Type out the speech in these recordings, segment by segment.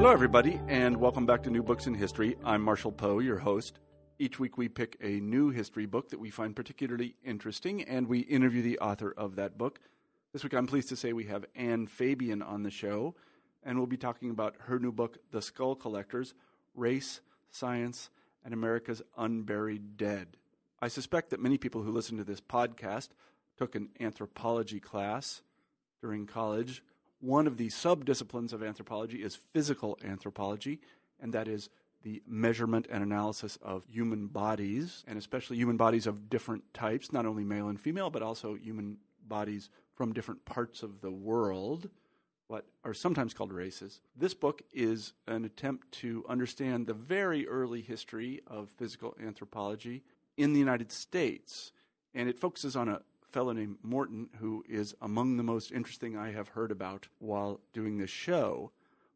Hello, everybody, and welcome back to New Books in History. I'm Marshall Poe, your host. Each week, we pick a new history book that we find particularly interesting, and we interview the author of that book. This week, I'm pleased to say we have Ann Fabian on the show, and we'll be talking about her new book, The Skull Collectors Race, Science, and America's Unburied Dead. I suspect that many people who listen to this podcast took an anthropology class during college. One of the subdisciplines of anthropology is physical anthropology, and that is the measurement and analysis of human bodies, and especially human bodies of different types, not only male and female, but also human bodies from different parts of the world, what are sometimes called races. This book is an attempt to understand the very early history of physical anthropology in the United States, and it focuses on a fellow named Morton, who is among the most interesting I have heard about while doing this show.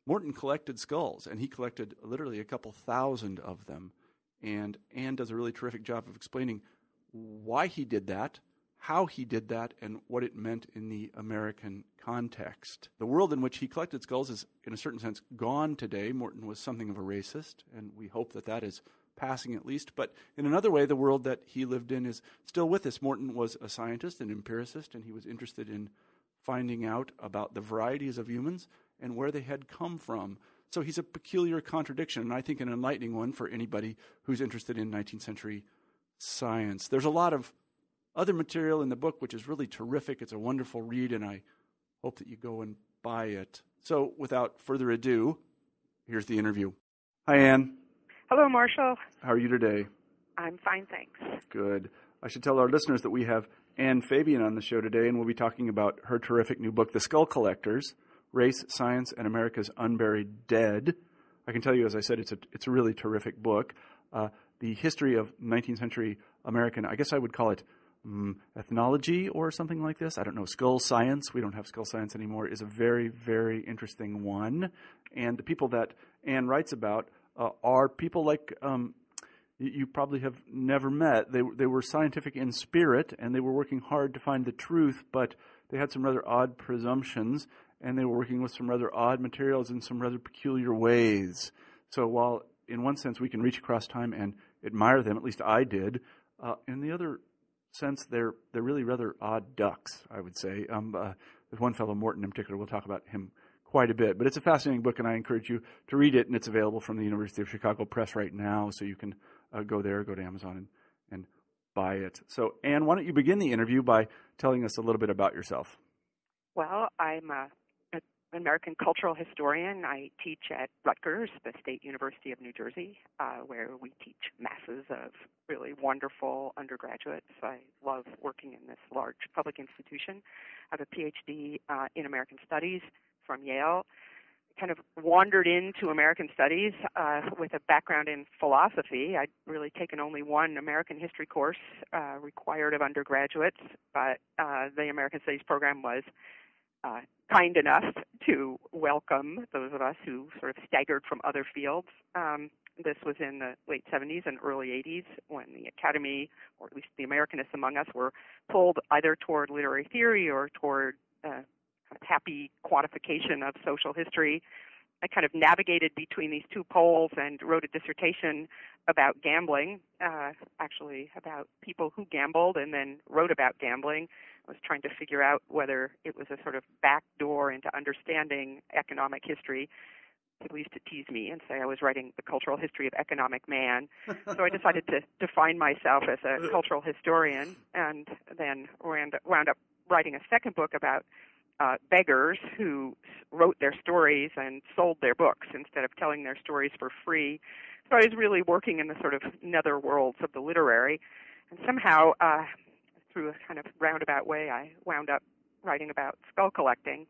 Morton collected skulls, and he collected literally a couple thousand of them. And Ann does a really terrific job of explaining why he did that, how he did that, and what it meant in the American context. The world in which he collected skulls is, in a certain sense, gone today. Morton was something of a racist, and we hope that that is passing at least. But in another way, the world that he lived in is still with us. Morton was a scientist, an empiricist, and he was interested in finding out about the varieties of humans and where they had come from. So he's a peculiar contradiction, and I think an enlightening one for anybody who's interested in 19th century science. There's a lot of other material in the book which is really terrific. It's a wonderful read, and I hope that you go and buy it. So without further ado, here's the interview. Hi, Ann. Hello, Marshall. How are you today? I'm fine, thanks. Good. I should tell our listeners that we have Ann Fabian on the show today, and we'll be talking about her terrific new book, The Skull Collectors Race, Science, and America's Unburied Dead. I can tell you, as I said, it's a, it's a really terrific book. Uh, the history of 19th century American, I guess I would call it um, ethnology or something like this. I don't know. Skull science, we don't have skull science anymore, is a very, very interesting one. And the people that Ann writes about uh, are people like um, you, probably have never met. They they were scientific in spirit, and they were working hard to find the truth, but they had some rather odd presumptions, and they were working with some rather odd materials in some rather peculiar ways. So while in one sense we can reach across time and admire them, at least I did, uh, in the other sense they're they're really rather odd ducks, I would say. Um, uh, there's one fellow Morton in particular. We'll talk about him quite a bit. But it's a fascinating book, and I encourage you to read it. And it's available from the University of Chicago Press right now, so you can uh, go there, go to Amazon, and, and buy it. So, Ann, why don't you begin the interview by telling us a little bit about yourself? Well, I'm a, an American cultural historian. I teach at Rutgers, the State University of New Jersey, uh, where we teach masses of really wonderful undergraduates. I love working in this large public institution. I have a PhD uh, in American Studies from Yale. Kind of wandered into American Studies uh, with a background in philosophy. I'd really taken only one American history course uh, required of undergraduates, but uh, the American Studies program was uh, kind enough to welcome those of us who sort of staggered from other fields. Um, this was in the late 70s and early 80s when the Academy, or at least the Americanists among us, were pulled either toward literary theory or toward uh, happy quantification of social history. I kind of navigated between these two poles and wrote a dissertation about gambling, uh, actually about people who gambled, and then wrote about gambling. I was trying to figure out whether it was a sort of back door into understanding economic history. People used to tease me and say I was writing the cultural history of economic man. so I decided to define myself as a cultural historian, and then wound up writing a second book about uh, beggars who wrote their stories and sold their books instead of telling their stories for free. So I was really working in the sort of nether worlds of the literary, and somehow, uh, through a kind of roundabout way, I wound up writing about skull collecting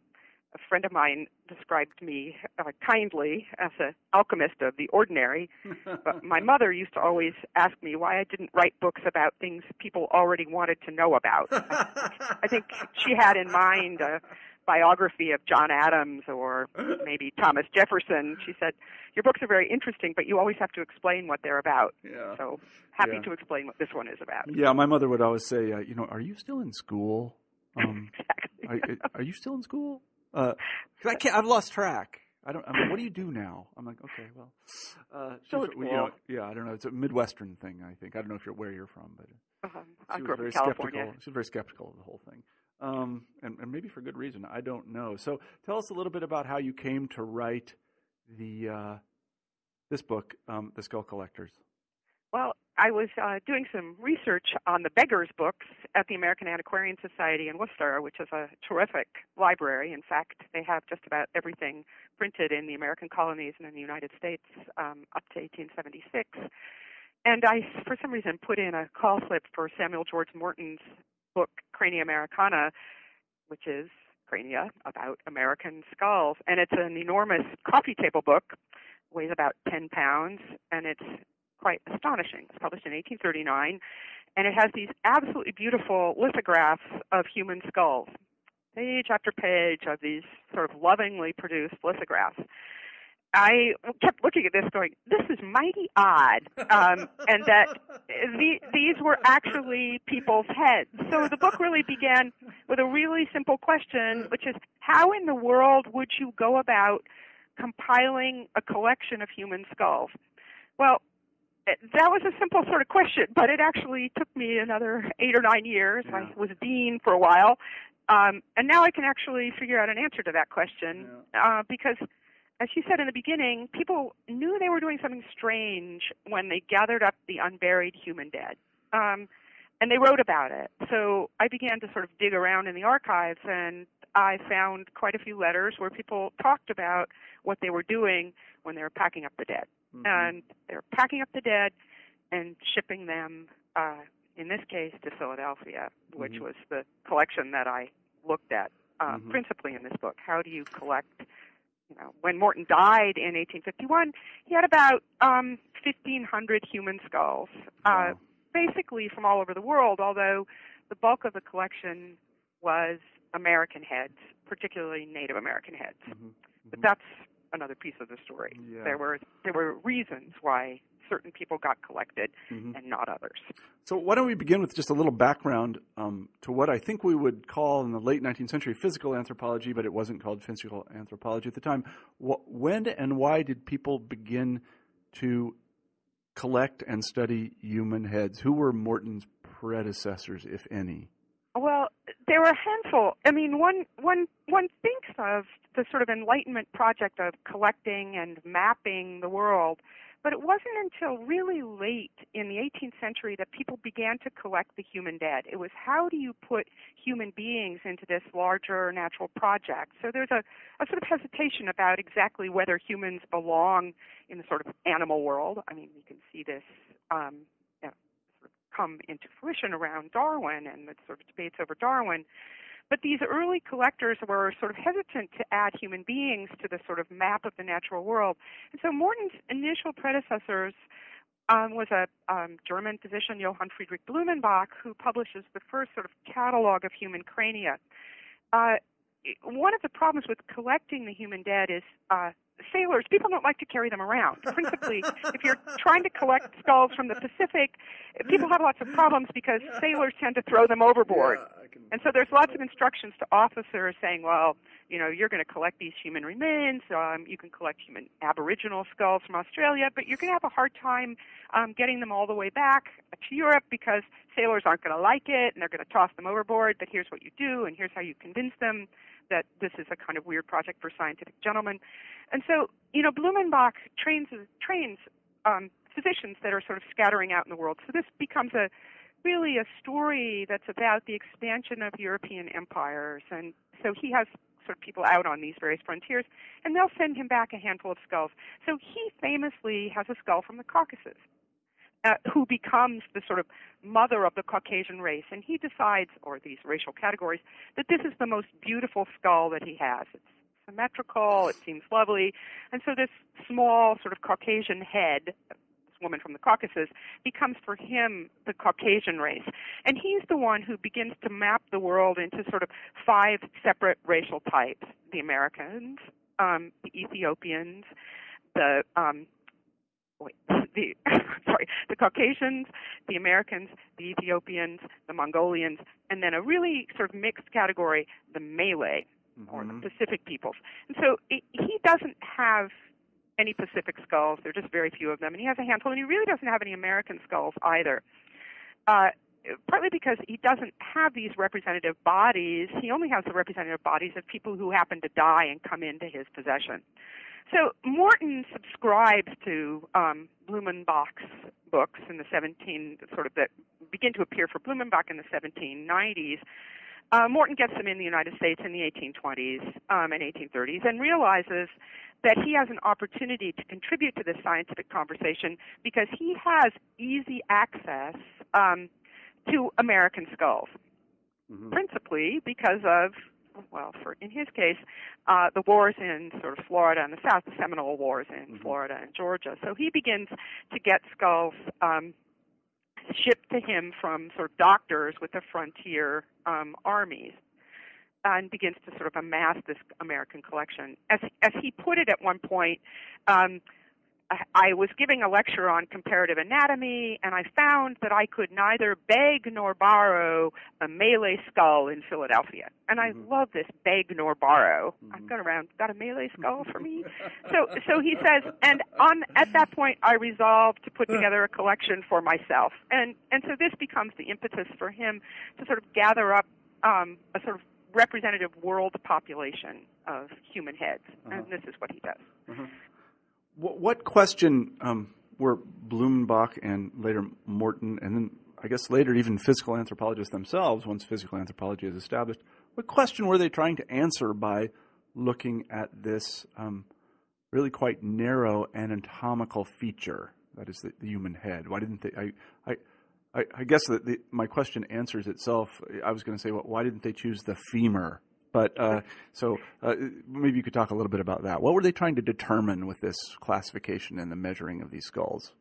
a friend of mine described me uh, kindly as an alchemist of the ordinary, but my mother used to always ask me why I didn't write books about things people already wanted to know about. I think she had in mind a biography of John Adams or maybe Thomas Jefferson. She said, "Your books are very interesting, but you always have to explain what they're about." Yeah. So happy Yeah. to explain what this one is about. Yeah, my mother would always say, uh, you know, are you still in school? Um, exactly. are, are you still in school? Uh 'cause I can't, I've lost track. I don't. I mean, what do you do now? I'm like, okay, well, uh, So she's- it's you know, yeah, I don't know. It's a Midwestern thing, I think. I don't know if you're where you're from, but Um, I she grew was up in very California. skeptical. She was very skeptical of the whole thing, um, and, and maybe for good reason. I don't know. So, tell us a little bit about how you came to write the uh, this book, um, "The Skull Collectors." Well, I was uh, doing some research on the Beggars books at the American Antiquarian Society in Worcester, which is a terrific library. In fact, they have just about everything printed in the American colonies and in the United States um, up to 1876. And I, for some reason, put in a call slip for Samuel George Morton's book Crania Americana, which is crania about American skulls. And it's an enormous coffee table book, weighs about 10 pounds, and it's quite astonishing. It's published in 1839, and it has these absolutely beautiful lithographs of human skulls, page after page of these sort of lovingly produced lithographs. I kept looking at this, going, "This is mighty odd," um, and that the, these were actually people's heads. So the book really began with a really simple question, which is, how in the world would you go about compiling a collection of human skulls? Well, that was a simple sort of question, but it actually took me another eight or nine years. Yeah. I was dean for a while, um, and now I can actually figure out an answer to that question uh, because, as you said in the beginning, people knew they were doing something strange when they gathered up the unburied human dead. Um, and they wrote about it. So I began to sort of dig around in the archives, and I found quite a few letters where people talked about what they were doing when they were packing up the dead Mhm. and they're packing up the dead and shipping them, uh, in this case, to Philadelphia, which Mhm. was the collection that I looked at uh, Mhm. principally in this book. How do you collect? You know, when Morton died in 1851, he had about um, 1,500 human skulls, uh, Wow. basically from all over the world. Although the bulk of the collection was American heads, particularly Native American heads. Mhm. But Mhm. that's another piece of the story. Yeah. There were there were reasons why certain people got collected Mhm. and not others. So why don't we begin with just a little background um, to what I think we would call in the late 19th century physical anthropology, but it wasn't called physical anthropology at the time. Wh- when and why did people begin to collect and study human heads? Who were Morton's predecessors, if any? There were a handful. I mean, one one one thinks of the sort of Enlightenment project of collecting and mapping the world, but it wasn't until really late in the 18th century that people began to collect the human dead. It was how do you put human beings into this larger natural project? So there's a, a sort of hesitation about exactly whether humans belong in the sort of animal world. I mean, we can see this um, you know, sort of come into fruition around Darwin and the sort of debates over Darwin. But these early collectors were sort of hesitant to add human beings to the sort of map of the natural world. And so Morton's initial predecessors um, was a um, German physician, Johann Friedrich Blumenbach, who publishes the first sort of catalog of human crania. Uh, one of the problems with collecting the human dead is uh, sailors, people don't like to carry them around. Principally, if you're trying to collect skulls from the Pacific, people have lots of problems because sailors tend to throw them overboard. Yeah, can... And so there's lots of instructions to officers saying, well, you know, you're going to collect these human remains. Um, you can collect human Aboriginal skulls from Australia, but you're going to have a hard time um, getting them all the way back to Europe because sailors aren't going to like it and they're going to toss them overboard. But here's what you do, and here's how you convince them that this is a kind of weird project for scientific gentlemen. And so, you know, Blumenbach trains trains um, physicians that are sort of scattering out in the world. So this becomes a really a story that's about the expansion of European empires. And so he has sort of people out on these various frontiers, and they'll send him back a handful of skulls. So he famously has a skull from the Caucasus. Uh, who becomes the sort of mother of the Caucasian race, and he decides, or these racial categories, that this is the most beautiful skull that he has. It's symmetrical, it seems lovely, and so this small sort of Caucasian head this woman from the Caucasus becomes for him the Caucasian race. And he's the one who begins to map the world into sort of five separate racial types the Americans, um, the Ethiopians, the um, wait, the sorry, the Caucasians, the Americans, the Ethiopians, the Mongolians, and then a really sort of mixed category, the Malay. or Mhm. the Pacific peoples. And so it, he doesn't have any Pacific skulls. There are just very few of them, and he has a handful. And he really doesn't have any American skulls either. Uh, partly because he doesn't have these representative bodies. He only has the representative bodies of people who happen to die and come into his possession. So Morton subscribes to um, Blumenbach's books in the 17 sort of that begin to appear for Blumenbach in the 1790s. Uh, Morton gets them in the United States in the 1820s um, and 1830s and realizes that he has an opportunity to contribute to this scientific conversation because he has easy access um, to American skulls, Mhm. principally because of, well, for in his case, uh, the wars in sort of Florida and the South, the Seminole Wars in Mhm. Florida and Georgia. So he begins to get skulls um, shipped to him from sort of doctors with the frontier um, armies and begins to sort of amass this American collection. As as he put it at one point, um, I, I was giving a lecture on comparative anatomy, and I found that I could neither beg nor borrow a Malay skull in Philadelphia. And I Mhm. love this beg nor borrow. Mhm. I've got around got a Malay skull for me. so so he says, and on at that point I resolved to put together a collection for myself, and and so this becomes the impetus for him to sort of gather up um, a sort of representative world population of human heads, and Uh-huh. this is what he does. Uh-huh. What, question um, were Blumenbach and later Morton, and then I guess later even physical anthropologists themselves, once physical anthropology is established, what question were they trying to answer by looking at this um, really quite narrow anatomical feature that is the, the human head? Why didn't they? I, I, I, guess that my question answers itself. I was going to say, well, why didn't they choose the femur? But uh, so uh, maybe you could talk a little bit about that. What were they trying to determine with this classification and the measuring of these skulls?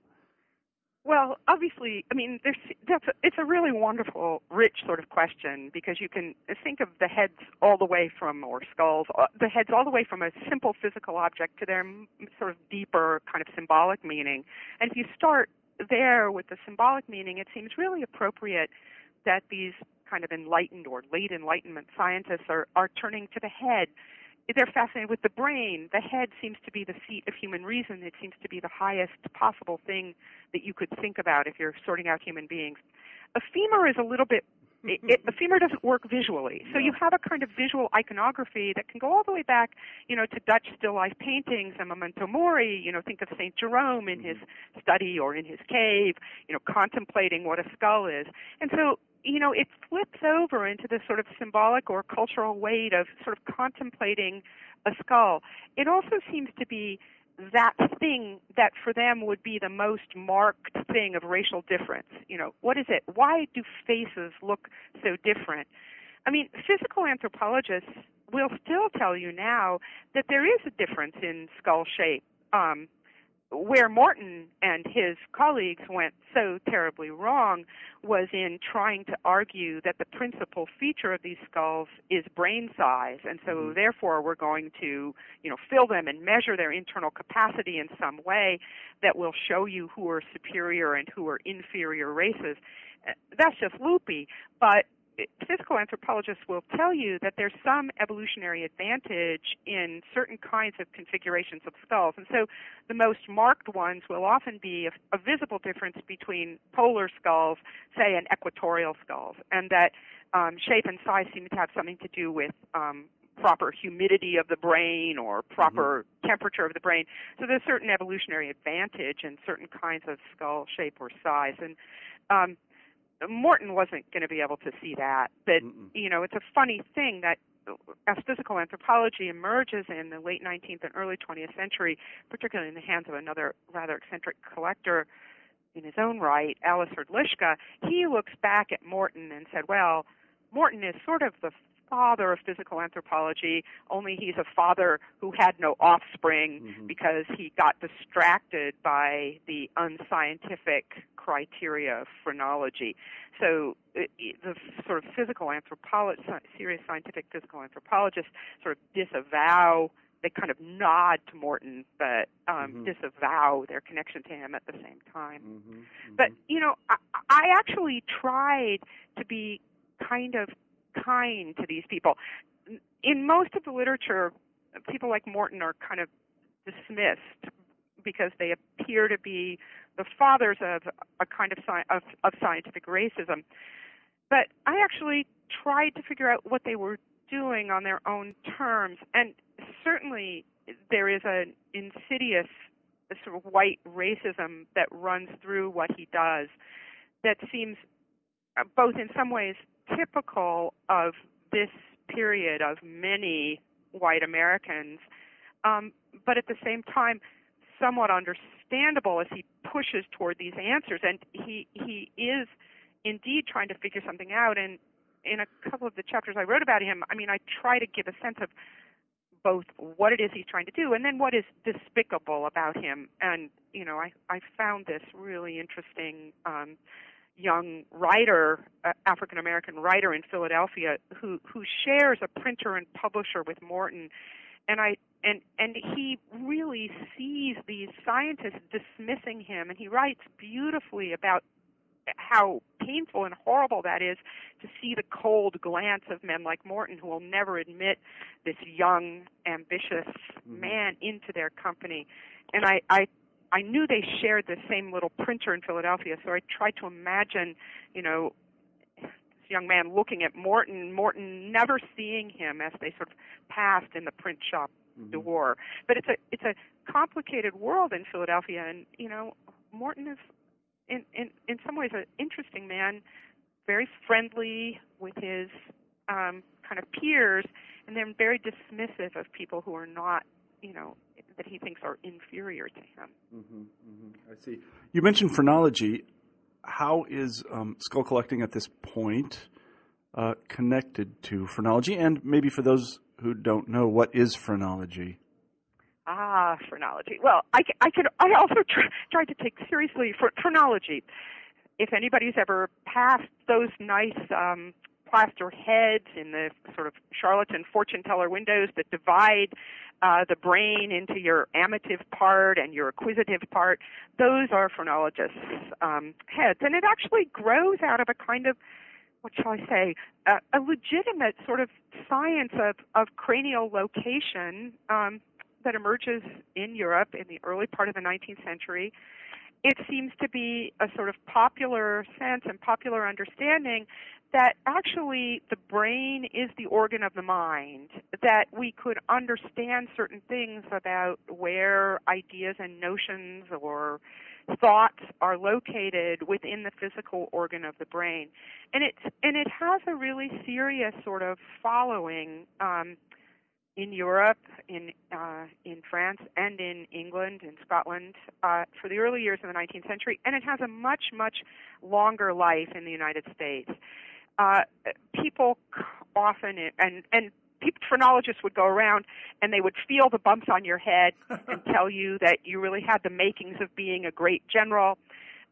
Well, obviously, I mean, there's, that's a, it's a really wonderful, rich sort of question because you can think of the heads all the way from, or skulls, uh, the heads all the way from a simple physical object to their sort of deeper kind of symbolic meaning. And if you start there with the symbolic meaning, it seems really appropriate that these kind of enlightened or late enlightenment scientists are, are turning to the head they're fascinated with the brain. The head seems to be the seat of human reason. It seems to be the highest possible thing that you could think about if you're sorting out human beings. A femur is a little bit. It, it, a femur doesn't work visually, so you have a kind of visual iconography that can go all the way back, you know, to Dutch still life paintings and memento mori. You know, think of Saint Jerome in his mm-hmm. study or in his cave, you know, contemplating what a skull is. And so, you know, it flips over into this sort of symbolic or cultural weight of sort of contemplating a skull. It also seems to be that thing that for them would be the most marked thing of racial difference. You know, what is it? Why do faces look so different? I mean, physical anthropologists will still tell you now that there is a difference in skull shape. Um, where Morton and his colleagues went so terribly wrong was in trying to argue that the principal feature of these skulls is brain size, and so Mhm. therefore we're going to, you know, fill them and measure their internal capacity in some way that will show you who are superior and who are inferior races. Uh, That's just loopy, but physical anthropologists will tell you that there's some evolutionary advantage in certain kinds of configurations of skulls. And so the most marked ones will often be a, a visible difference between polar skulls, say, and equatorial skulls, and that um, shape and size seem to have something to do with um, proper humidity of the brain or proper temperature of the brain. So there's certain evolutionary advantage in certain kinds of skull shape or size. And um, Morton wasn't going to be able to see that. But Mm-mm. you know, it's a funny thing that uh, as physical anthropology emerges in the late 19th and early 20th century, particularly in the hands of another rather eccentric collector in his own right, Aleš Hrdlička, he looks back at Morton and said, well, Morton is sort of the father of physical anthropology, only he's a father who had no offspring Mhm. because he got distracted by the unscientific criteria of phrenology. So it, it- the sort of physical anthropologist, serious scientific physical anthropologists sort of disavow, they kind of nod to Morton, but um, Mhm. disavow their connection to him at the same time. Mhm. But Mhm. you know, I, I actually tried to be kind of kind to these people. in most of the literature, people like Morton are kind of dismissed because they appear to be the fathers of a kind of, sci- of, of scientific racism. But I actually tried to figure out what they were doing on their own terms, and certainly there is an insidious sort of white racism that runs through what he does that seems both in some ways typical of this period of many white Americans, um, but at the same time somewhat understandable as he pushes toward these answers. And he he is indeed trying to figure something out. And in a couple of the chapters I wrote about him, I mean, I try to give a sense of both what it is he's trying to do and then what is despicable about him. And you know, I I found this really interesting. Um, young writer, uh, African American writer in Philadelphia, who who shares a printer and publisher with Morton, and I and and he really sees these scientists dismissing him, and he writes beautifully about how painful and horrible that is to see the cold glance of men like Morton who will never admit this young, ambitious mm-hmm. man into their company. And I, I I knew they shared the same little printer in Philadelphia, so I tried to imagine, you know, this young man looking at Morton, Morton never seeing him as they sort of passed in the print shop mm-hmm. door. But it's a it's a complicated world in Philadelphia, and you know, Morton is in in in some ways an interesting man, very friendly with his um, kind of peers, and then very dismissive of people who are not, you know, that he thinks are inferior to him. Mm-hmm, mm-hmm. I see. You mentioned phrenology. How is um, skull collecting at this point uh, connected to phrenology? And maybe for those who don't know, what is phrenology? Ah, phrenology. Well, I, I could. I also try, tried to take seriously phrenology. If anybody's ever passed those nice um, plaster heads in the sort of charlatan fortune teller windows that divide uh, the brain into your amative part and your acquisitive part. Those are phrenologists' um, heads, and it actually grows out of a kind of what shall I say, a, a legitimate sort of science of, of cranial location um, that emerges in Europe in the early part of the 19th century. It seems to be a sort of popular sense and popular understanding that actually the brain is the organ of the mind, that we could understand certain things about where ideas and notions or thoughts are located within the physical organ of the brain. And it's and it has a really serious sort of following um, in Europe, in uh, in France, and in England, in Scotland, uh, for the early years of the 19th century, and it has a much much longer life in the United States uh, people often and and phrenologists would go around and they would feel the bumps on your head and tell you that you really had the makings of being a great general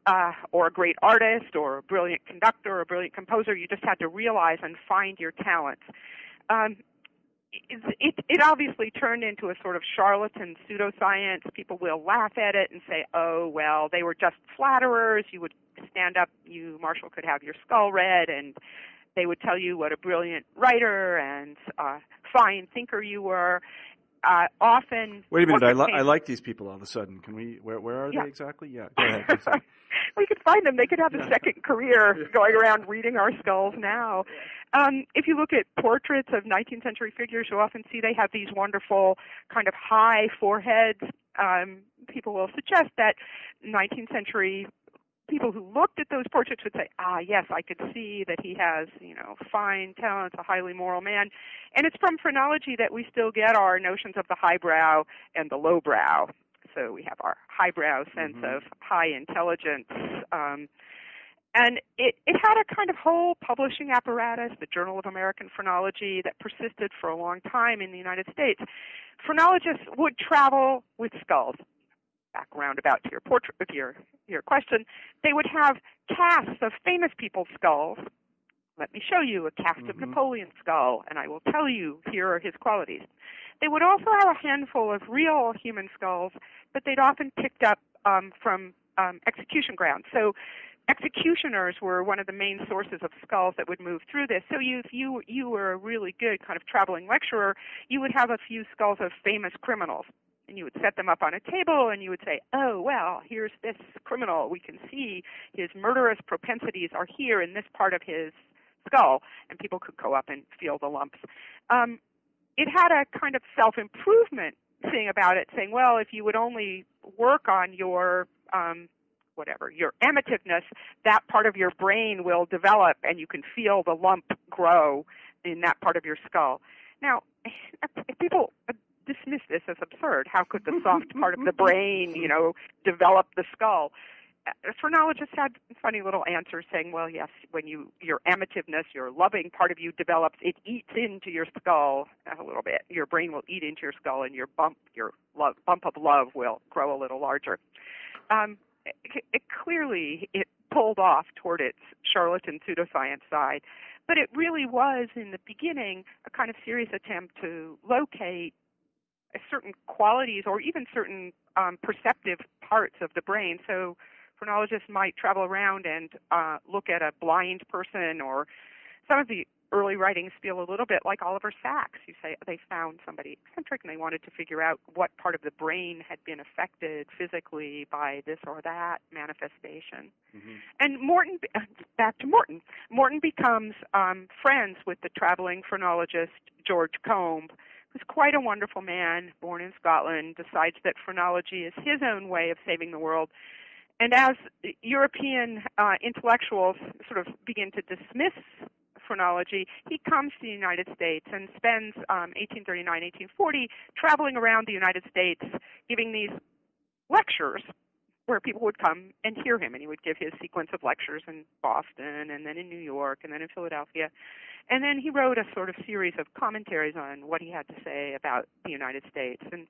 uh, or a great artist or a brilliant conductor or a brilliant composer. You just had to realize and find your talents. Um, it, it obviously turned into a sort of charlatan pseudoscience. People will laugh at it and say, "Oh, well, they were just flatterers. You would stand up, you Marshall could have your skull read, and they would tell you what a brilliant writer and uh, fine thinker you were." Uh, often. Wait a minute, I, li- I like these people all of a sudden. Can we? Where, where are yeah. they exactly? Yeah, go ahead. we could find them. They could have a second career going around reading our skulls now. Um, if you look at portraits of 19th century figures, you'll often see they have these wonderful kind of high foreheads. Um, people will suggest that 19th century people who looked at those portraits would say, ah, yes, I could see that he has, you know, fine talents, a highly moral man. And it's from phrenology that we still get our notions of the highbrow and the lowbrow. So we have our highbrow sense mm-hmm. of high intelligence. Um, and it, it had a kind of whole publishing apparatus, the Journal of American Phrenology, that persisted for a long time in the United States. Phrenologists would travel with skulls. Back roundabout to your portrait, to your your question, they would have casts of famous people's skulls. Let me show you a cast mm-hmm. of Napoleon's skull, and I will tell you here are his qualities. They would also have a handful of real human skulls that they'd often picked up um, from um, execution grounds. So executioners were one of the main sources of skulls that would move through this. So you, if you you were a really good kind of traveling lecturer, you would have a few skulls of famous criminals, and you would set them up on a table, and you would say, "Oh well, here's this criminal. We can see his murderous propensities are here in this part of his skull," and people could go up and feel the lumps. Um, it had a kind of self improvement thing about it, saying, "Well, if you would only work on your um, whatever, your amativeness, that part of your brain will develop and you can feel the lump grow in that part of your skull. Now, people dismiss this as absurd. How could the soft part of the brain, you know, develop the skull? phrenologists had funny little answers saying, well, yes, when you your amativeness, your loving part of you develops, it eats into your skull a little bit. Your brain will eat into your skull, and your bump, your love, bump of love, will grow a little larger. Um, it, clearly it pulled off toward its charlatan pseudoscience side, but it really was in the beginning a kind of serious attempt to locate certain qualities or even certain um, perceptive parts of the brain. So phrenologists might travel around and uh, look at a blind person or some of the early writings feel a little bit like Oliver Sacks. You say they found somebody eccentric and they wanted to figure out what part of the brain had been affected physically by this or that manifestation. Mm-hmm. And Morton, back to Morton. Morton becomes um, friends with the traveling phrenologist George Combe, who's quite a wonderful man, born in Scotland, decides that phrenology is his own way of saving the world. And as European uh, intellectuals sort of begin to dismiss phrenology, he comes to the United States and spends um, 1839, 1840 traveling around the United States giving these lectures where people would come and hear him and he would give his sequence of lectures in Boston and then in New York and then in Philadelphia. And then he wrote a sort of series of commentaries on what he had to say about the United States and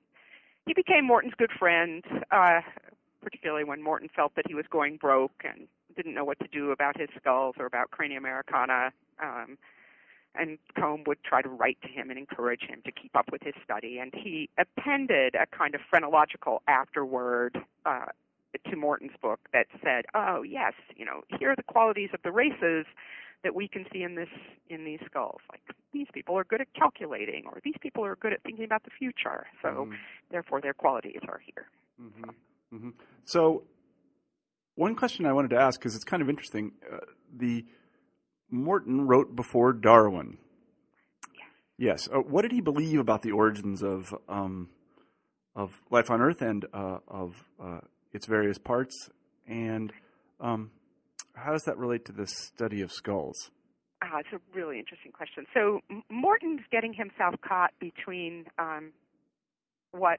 he became Morton's good friend, uh, particularly when Morton felt that he was going broke and didn't know what to do about his skulls or about Crania Americana. Um, and Combe would try to write to him and encourage him to keep up with his study. And he appended a kind of phrenological afterword uh, to Morton's book that said, "Oh yes, you know, here are the qualities of the races that we can see in this in these skulls. Like these people are good at calculating, or these people are good at thinking about the future. So mm-hmm. therefore, their qualities are here." Mm-hmm. Mm-hmm. So one question I wanted to ask because it's kind of interesting. Uh, the Morton wrote before Darwin. Yes. Uh, what did he believe about the origins of um, of life on Earth and uh, of uh, its various parts, and um, how does that relate to the study of skulls? Ah, it's a really interesting question. So Morton's getting himself caught between um, what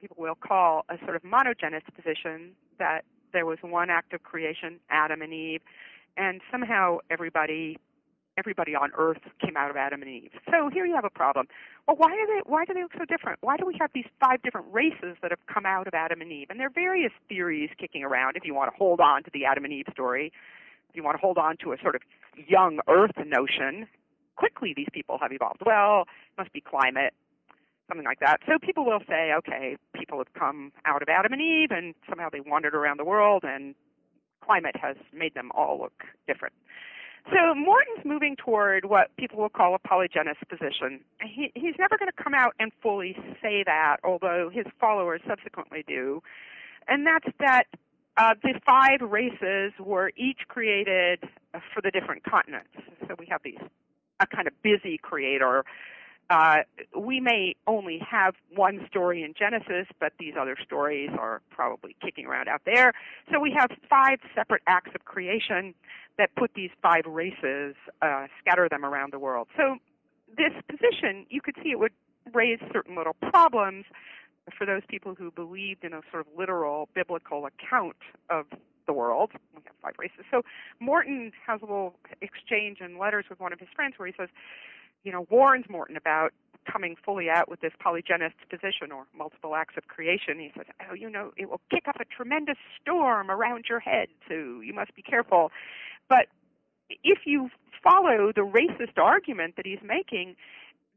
people will call a sort of monogenist position that there was one act of creation, Adam and Eve, and somehow everybody everybody on earth came out of Adam and Eve. So here you have a problem. Well, why are they why do they look so different? Why do we have these five different races that have come out of Adam and Eve? And there are various theories kicking around if you want to hold on to the Adam and Eve story. If you want to hold on to a sort of young earth notion, quickly these people have evolved. Well, it must be climate, something like that. So people will say, okay, people have come out of Adam and Eve and somehow they wandered around the world and climate has made them all look different. So Morton's moving toward what people will call a polygenist position. He, he's never going to come out and fully say that, although his followers subsequently do. And that's that uh, the five races were each created for the different continents. So we have these a kind of busy creator uh, we may only have one story in Genesis, but these other stories are probably kicking around out there. So we have five separate acts of creation that put these five races, uh, scatter them around the world. So this position, you could see it would raise certain little problems for those people who believed in a sort of literal biblical account of the world. We have five races. So Morton has a little exchange in letters with one of his friends where he says, you know, warns Morton about coming fully out with this polygenist position or multiple acts of creation. He says, oh, you know, it will kick up a tremendous storm around your head, so you must be careful. But if you follow the racist argument that he's making,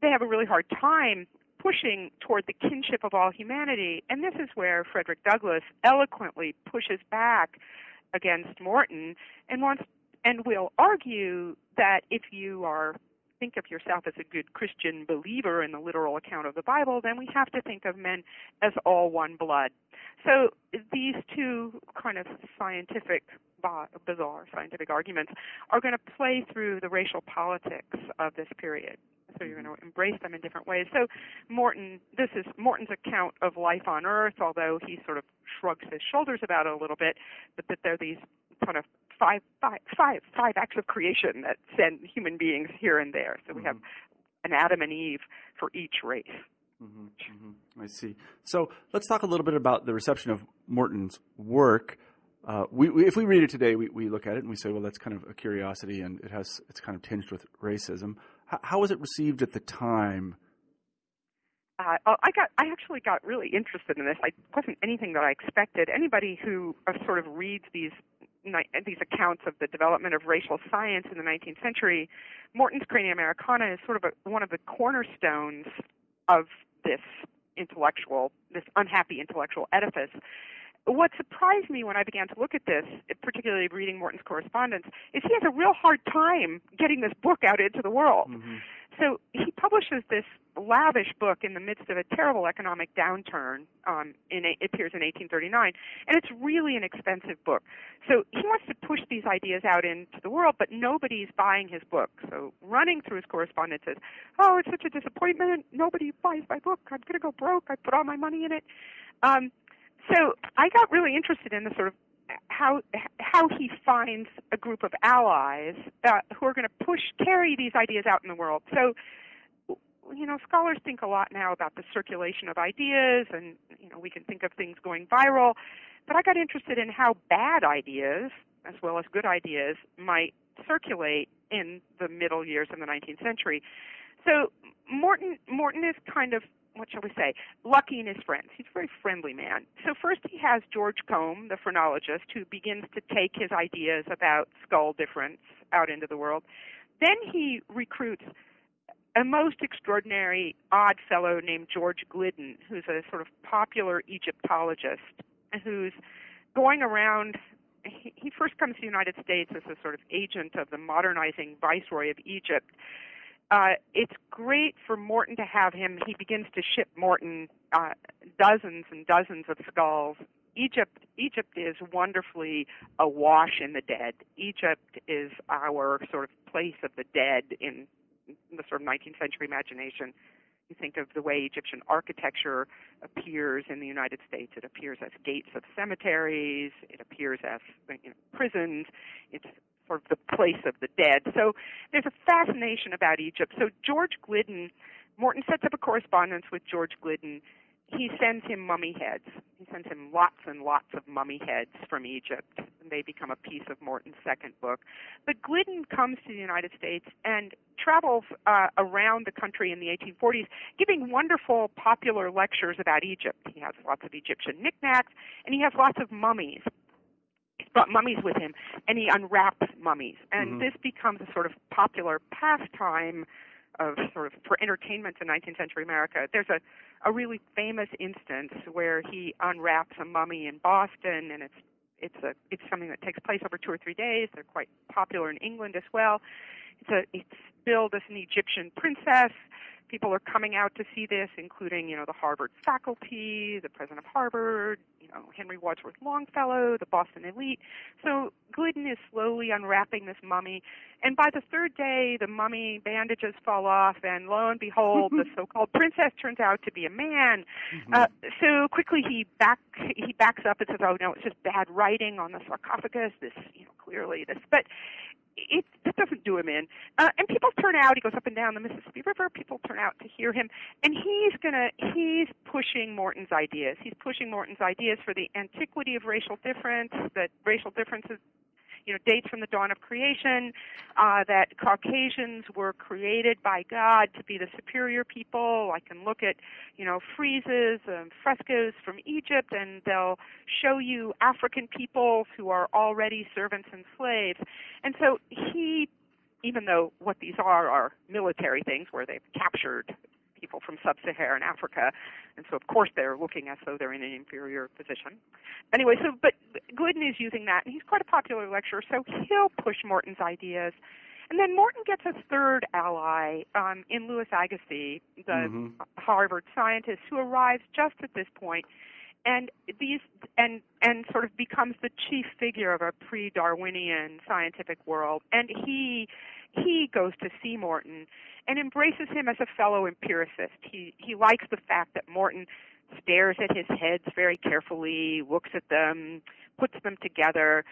they have a really hard time pushing toward the kinship of all humanity. And this is where Frederick Douglass eloquently pushes back against Morton and wants and will argue that if you are think of yourself as a good Christian believer in the literal account of the Bible, then we have to think of men as all one blood. So these two kind of scientific, bizarre scientific arguments are going to play through the racial politics of this period. So you're going to mm-hmm. embrace them in different ways. So Morton, this is Morton's account of life on Earth, although he sort of shrugs his shoulders about it a little bit, but that there are these kind of five, five, five, five acts of creation that send human beings here and there. So we have mm-hmm. an Adam and Eve for each race. Mm-hmm, mm-hmm. I see. So let's talk a little bit about the reception of Morton's work. Uh, we, we, if we read it today, we, we look at it and we say, well, that's kind of a curiosity, and it has it's kind of tinged with racism. H- how was it received at the time? Uh, I got I actually got really interested in this. I wasn't anything that I expected. Anybody who uh, sort of reads these these accounts of the development of racial science in the 19th century, Morton's Crania Americana is sort of a, one of the cornerstones of this intellectual, this unhappy intellectual edifice. What surprised me when I began to look at this, particularly reading Morton's correspondence, is he has a real hard time getting this book out into the world. Mm-hmm. So he publishes this lavish book in the midst of a terrible economic downturn. Um, in it appears in 1839, and it's really an expensive book. So he wants to push these ideas out into the world, but nobody's buying his book. So running through his correspondence is, "Oh, it's such a disappointment. Nobody buys my book. I'm going to go broke. I put all my money in it." Um, so I got really interested in the sort of how how he finds a group of allies uh, who are going to push carry these ideas out in the world. So, you know, scholars think a lot now about the circulation of ideas, and you know, we can think of things going viral. But I got interested in how bad ideas, as well as good ideas, might circulate in the middle years of the 19th century. So Morton Morton is kind of what shall we say, Lucky in his friends. He's a very friendly man. So first he has George Combe, the phrenologist, who begins to take his ideas about skull difference out into the world. Then he recruits a most extraordinary odd fellow named George Gliddon, who's a sort of popular Egyptologist, who's going around. He, first comes to the United States as a sort of agent of the modernizing viceroy of Egypt uh, it's great for Morton to have him. He begins to ship Morton uh, dozens and dozens of skulls. Egypt, Egypt is wonderfully awash in the dead. Egypt is our sort of place of the dead in the sort of 19th century imagination. You think of the way Egyptian architecture appears in the United States. It appears as gates of cemeteries. It appears as you know, prisons. It's sort of the place of the dead. So there's a fascination about Egypt. So George Gliddon, Morton sets up a correspondence with George Gliddon. He sends him mummy heads. He sends him lots and lots of mummy heads from Egypt, and they become a piece of Morton's second book. But Gliddon comes to the United States and travels uh, around the country in the 1840s, giving wonderful popular lectures about Egypt. He has lots of Egyptian knickknacks, and he has lots of mummies He's brought mummies with him, and he unwraps mummies. And mm-hmm. this becomes a sort of popular pastime of sort of for entertainment in 19th century America. There's a a really famous instance where he unwraps a mummy in Boston, and it's it's a it's something that takes place over two or three days. They're quite popular in England as well. It's a it's billed as an Egyptian princess people are coming out to see this, including, you know, the Harvard faculty, the president of Harvard, you know, Henry Wadsworth Longfellow, the Boston elite. So Gliddon is slowly unwrapping this mummy, and by the third day, the mummy bandages fall off, and lo and behold, the so-called princess turns out to be a man. Mm-hmm. Uh, so quickly he back he backs up and says, "Oh no, it's just bad writing on the sarcophagus. This, you know, clearly this." But it, it doesn't do him in. Uh, and people turn out. He goes up and down the Mississippi River. People turn out to hear him, and he's gonna he's pushing Morton's ideas. He's pushing Morton's ideas for the antiquity of racial difference. That racial differences you know, dates from the dawn of creation, uh, that Caucasians were created by God to be the superior people. I can look at, you know, friezes and frescoes from Egypt, and they'll show you African peoples who are already servants and slaves. And so he, even though what these are are military things where they've captured people from sub-Saharan Africa, and so of course they're looking as though they're in an inferior position. Anyway, so but Gliddon is using that, and he's quite a popular lecturer, so he'll push Morton's ideas. And then Morton gets a third ally um, in Louis Agassiz, the mm-hmm. Harvard scientist, who arrives just at this point and these and and sort of becomes the chief figure of a pre-Darwinian scientific world. And he he goes to see Morton and embraces him as a fellow empiricist. He he likes the fact that Morton stares at his heads very carefully, looks at them, puts them together,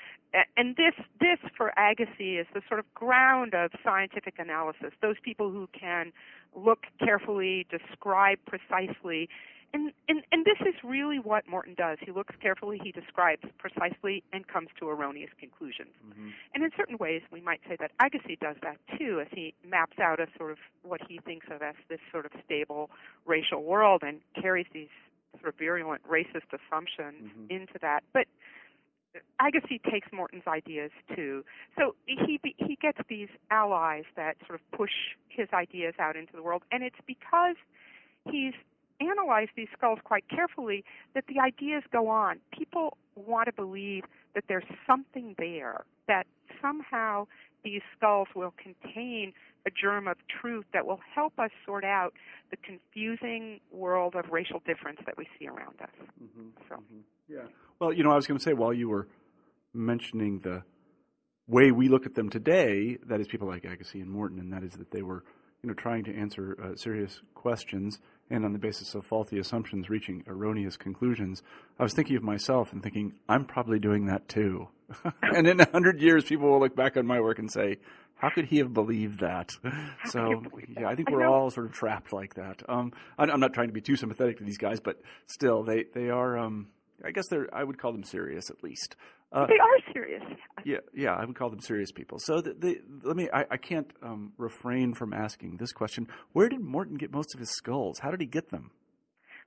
and this this for Agassiz is the sort of ground of scientific analysis. Those people who can look carefully, describe precisely, and, and and this is really what Morton does. He looks carefully, he describes precisely, and comes to erroneous conclusions. Mm-hmm. And in certain ways, we might say that Agassiz does that too, as he maps out a sort of what he thinks of as this sort of stable racial world and carries these sort of virulent racist assumptions mm-hmm. into that. But Agassiz takes Morton's ideas too. So he he gets these allies that sort of push his ideas out into the world, and it's because he's analyzed these skulls quite carefully that the ideas go on. People want to believe that there's something there, that somehow these skulls will contain a germ of truth that will help us sort out the confusing world of racial difference that we see around us. Mm-hmm. So, mm-hmm. yeah. Well, you know, I was going to say while you were mentioning the way we look at them today, that is people like Agassiz and Morton, and that is that they were, you know, trying to answer uh, serious questions and on the basis of faulty assumptions reaching erroneous conclusions, I was thinking of myself and thinking, I'm probably doing that too. and in a hundred years, people will look back on my work and say, how could he have believed that? How so, yeah, I think we're all sort of trapped like that. Um, I'm not trying to be too sympathetic to these guys, but still, they, they are, um, I guess they're, I would call them serious at least. Uh, they are serious. Yeah, yeah, I would call them serious people. So the, the, let me. I, I can't um, refrain from asking this question: Where did Morton get most of his skulls? How did he get them?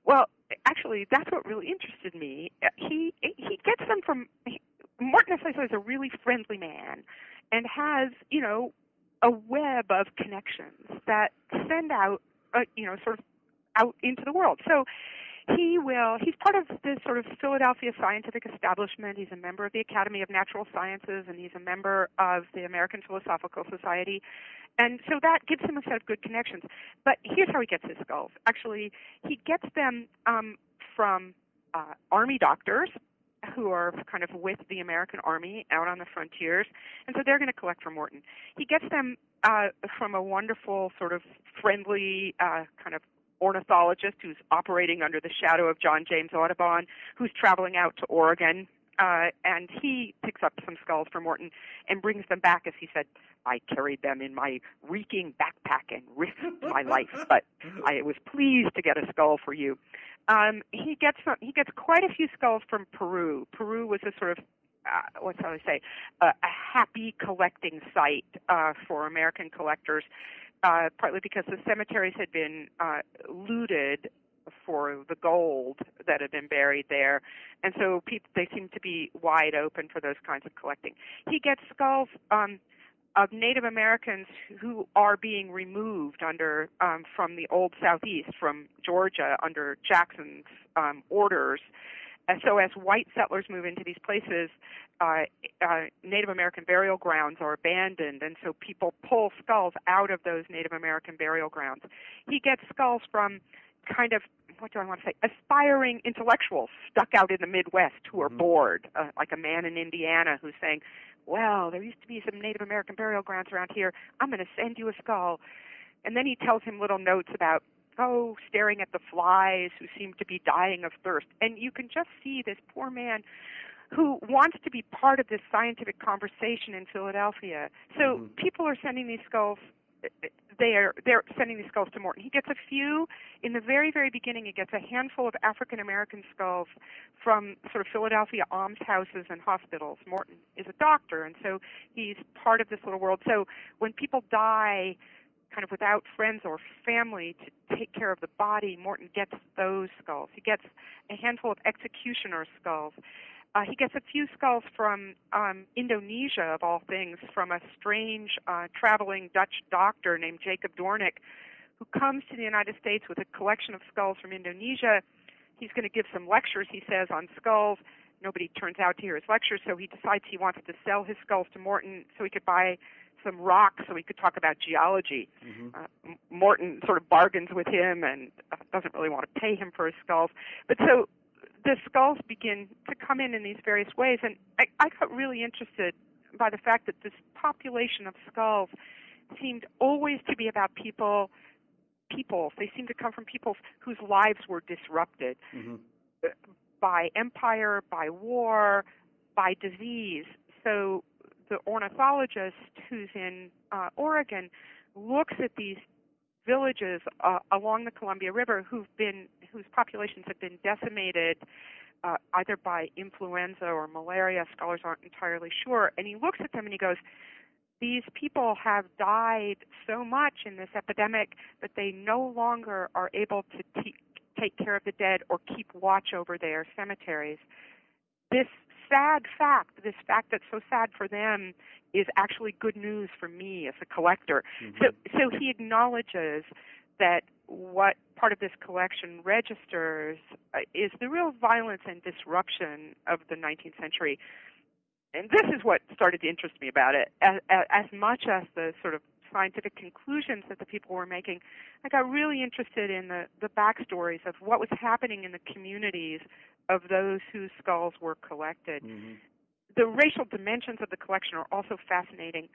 Well, actually, that's what really interested me. He he gets them from he, Morton, as I said, is a really friendly man, and has you know a web of connections that send out, uh, you know, sort of out into the world. So he will he's part of the sort of Philadelphia scientific establishment. He's a member of the Academy of Natural Sciences and he's a member of the American Philosophical Society. And so that gives him a set of good connections. But here's how he gets his skulls. Actually, he gets them um, from uh, army doctors who are kind of with the American Army out on the frontiers, and so they're going to collect for Morton. He gets them uh, from a wonderful, sort of friendly, uh, kind of ornithologist who's operating under the shadow of John James Audubon, who's traveling out to Oregon. Uh, and he picks up some skulls for Morton and brings them back, as he said, I carried them in my reeking backpack and risked my life, but I was pleased to get a skull for you. Um, he gets some, he gets quite a few skulls from Peru. Peru was a sort of uh, what shall I say, uh, a happy collecting site uh, for American collectors uh, partly because the cemeteries had been uh, looted for the gold that had been buried there, and so people they seem to be wide open for those kinds of collecting. He gets skulls um, of Native Americans who are being removed under um, from the old Southeast, from Georgia, under Jackson's um, orders. And so, as white settlers move into these places, uh, uh, Native American burial grounds are abandoned, and so people pull skulls out of those Native American burial grounds. He gets skulls from kind of what do I want to say? Aspiring intellectuals stuck out in the Midwest who are mm-hmm. bored, uh, like a man in Indiana who's saying, "Well, there used to be some Native American burial grounds around here. I'm going to send you a skull." And then he tells him little notes about oh, staring at the flies who seem to be dying of thirst. And you can just see this poor man who wants to be part of this scientific conversation in Philadelphia. So mm-hmm. people are sending these skulls. They are they're sending these skulls to Morton. He gets a few in the very very beginning. He gets a handful of African American skulls from sort of Philadelphia almshouses and hospitals. Morton is a doctor, and so he's part of this little world. So when people die, kind of without friends or family to take care of the body, Morton gets those skulls. He gets a handful of executioner skulls. Uh, he gets a few skulls from um, Indonesia, of all things, from a strange uh, traveling Dutch doctor named Jacob Doornik, who comes to the United States with a collection of skulls from Indonesia. He's going to give some lectures, he says, on skulls. Nobody turns out to hear his lectures, so he decides he wants to sell his skulls to Morton so he could buy some rocks so he could talk about geology. Mm-hmm. Uh, Morton sort of bargains with him and uh, doesn't really want to pay him for his skulls. But so the skulls begin to come in in these various ways, and I, I got really interested by the fact that this population of skulls seemed always to be about people peoples. They seemed to come from peoples whose lives were disrupted mm-hmm. by empire, by war, by disease. So the ornithologist who's in uh, Oregon looks at these villages uh, along the Columbia River who've been whose populations have been decimated uh, either by influenza or malaria. Scholars aren't entirely sure, and he looks at them and he goes, "These people have died so much in this epidemic that they no longer are able to take care of the dead or keep watch over their cemeteries." This sad fact, this fact that's so sad for them, is actually good news for me as a collector. Mm-hmm. So, so he acknowledges that what part of this collection registers uh, is the real violence and disruption of the 19th century. And this is what started to interest me about it, as, as much as the sort of scientific conclusions that the people were making. I got really interested in the, the backstories of what was happening in the communities of those whose skulls were collected. Mm-hmm. The racial dimensions of the collection are also fascinating.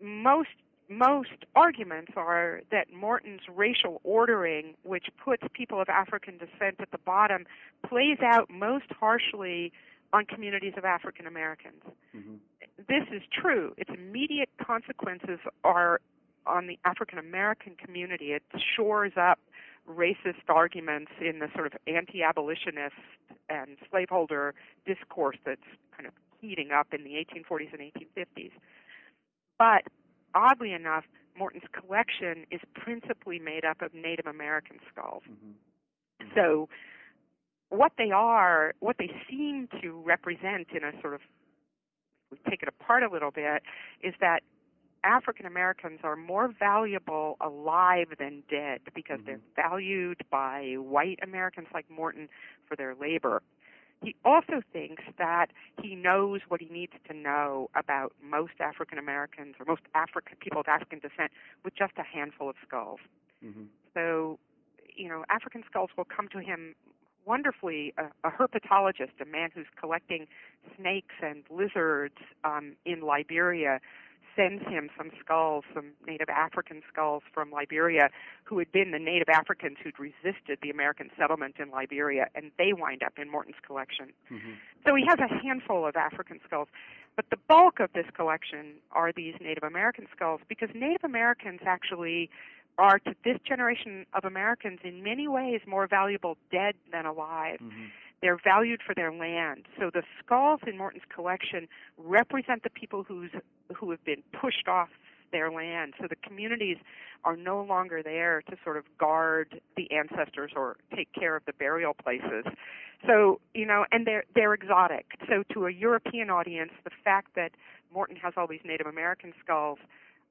Most most arguments are that Morton's racial ordering, which puts people of African descent at the bottom, plays out most harshly on communities of African Americans. Mm-hmm. This is true. Its immediate consequences are on the African American community. It shores up racist arguments in the sort of anti abolitionist and slaveholder discourse that's kind of heating up in the 1840s and 1850s. But oddly enough, Morton's collection is principally made up of Native American skulls. Mm-hmm. Mm-hmm. So, what they are, what they seem to represent in a sort of, we take it apart a little bit, is that African Americans are more valuable alive than dead because mm-hmm. they're valued by white Americans like Morton for their labor. He also thinks that he knows what he needs to know about most African Americans or most African people of African descent with just a handful of skulls. Mm-hmm. So, you know, African skulls will come to him wonderfully. A, a herpetologist, a man who's collecting snakes and lizards um, in Liberia, sends him some skulls, some native African skulls from Liberia, who had been the native Africans who'd resisted the American settlement in Liberia, and they wind up in Morton's collection. Mm-hmm. So he has a handful of African skulls. But the bulk of this collection are these Native American skulls because Native Americans actually are to this generation of Americans in many ways more valuable dead than alive. Mm-hmm. They're valued for their land. So the skulls in Morton's collection represent the people who's who have been pushed off their land. So the communities are no longer there to sort of guard the ancestors or take care of the burial places. So, you know, and they're they're exotic. So to a European audience, the fact that Morton has all these Native American skulls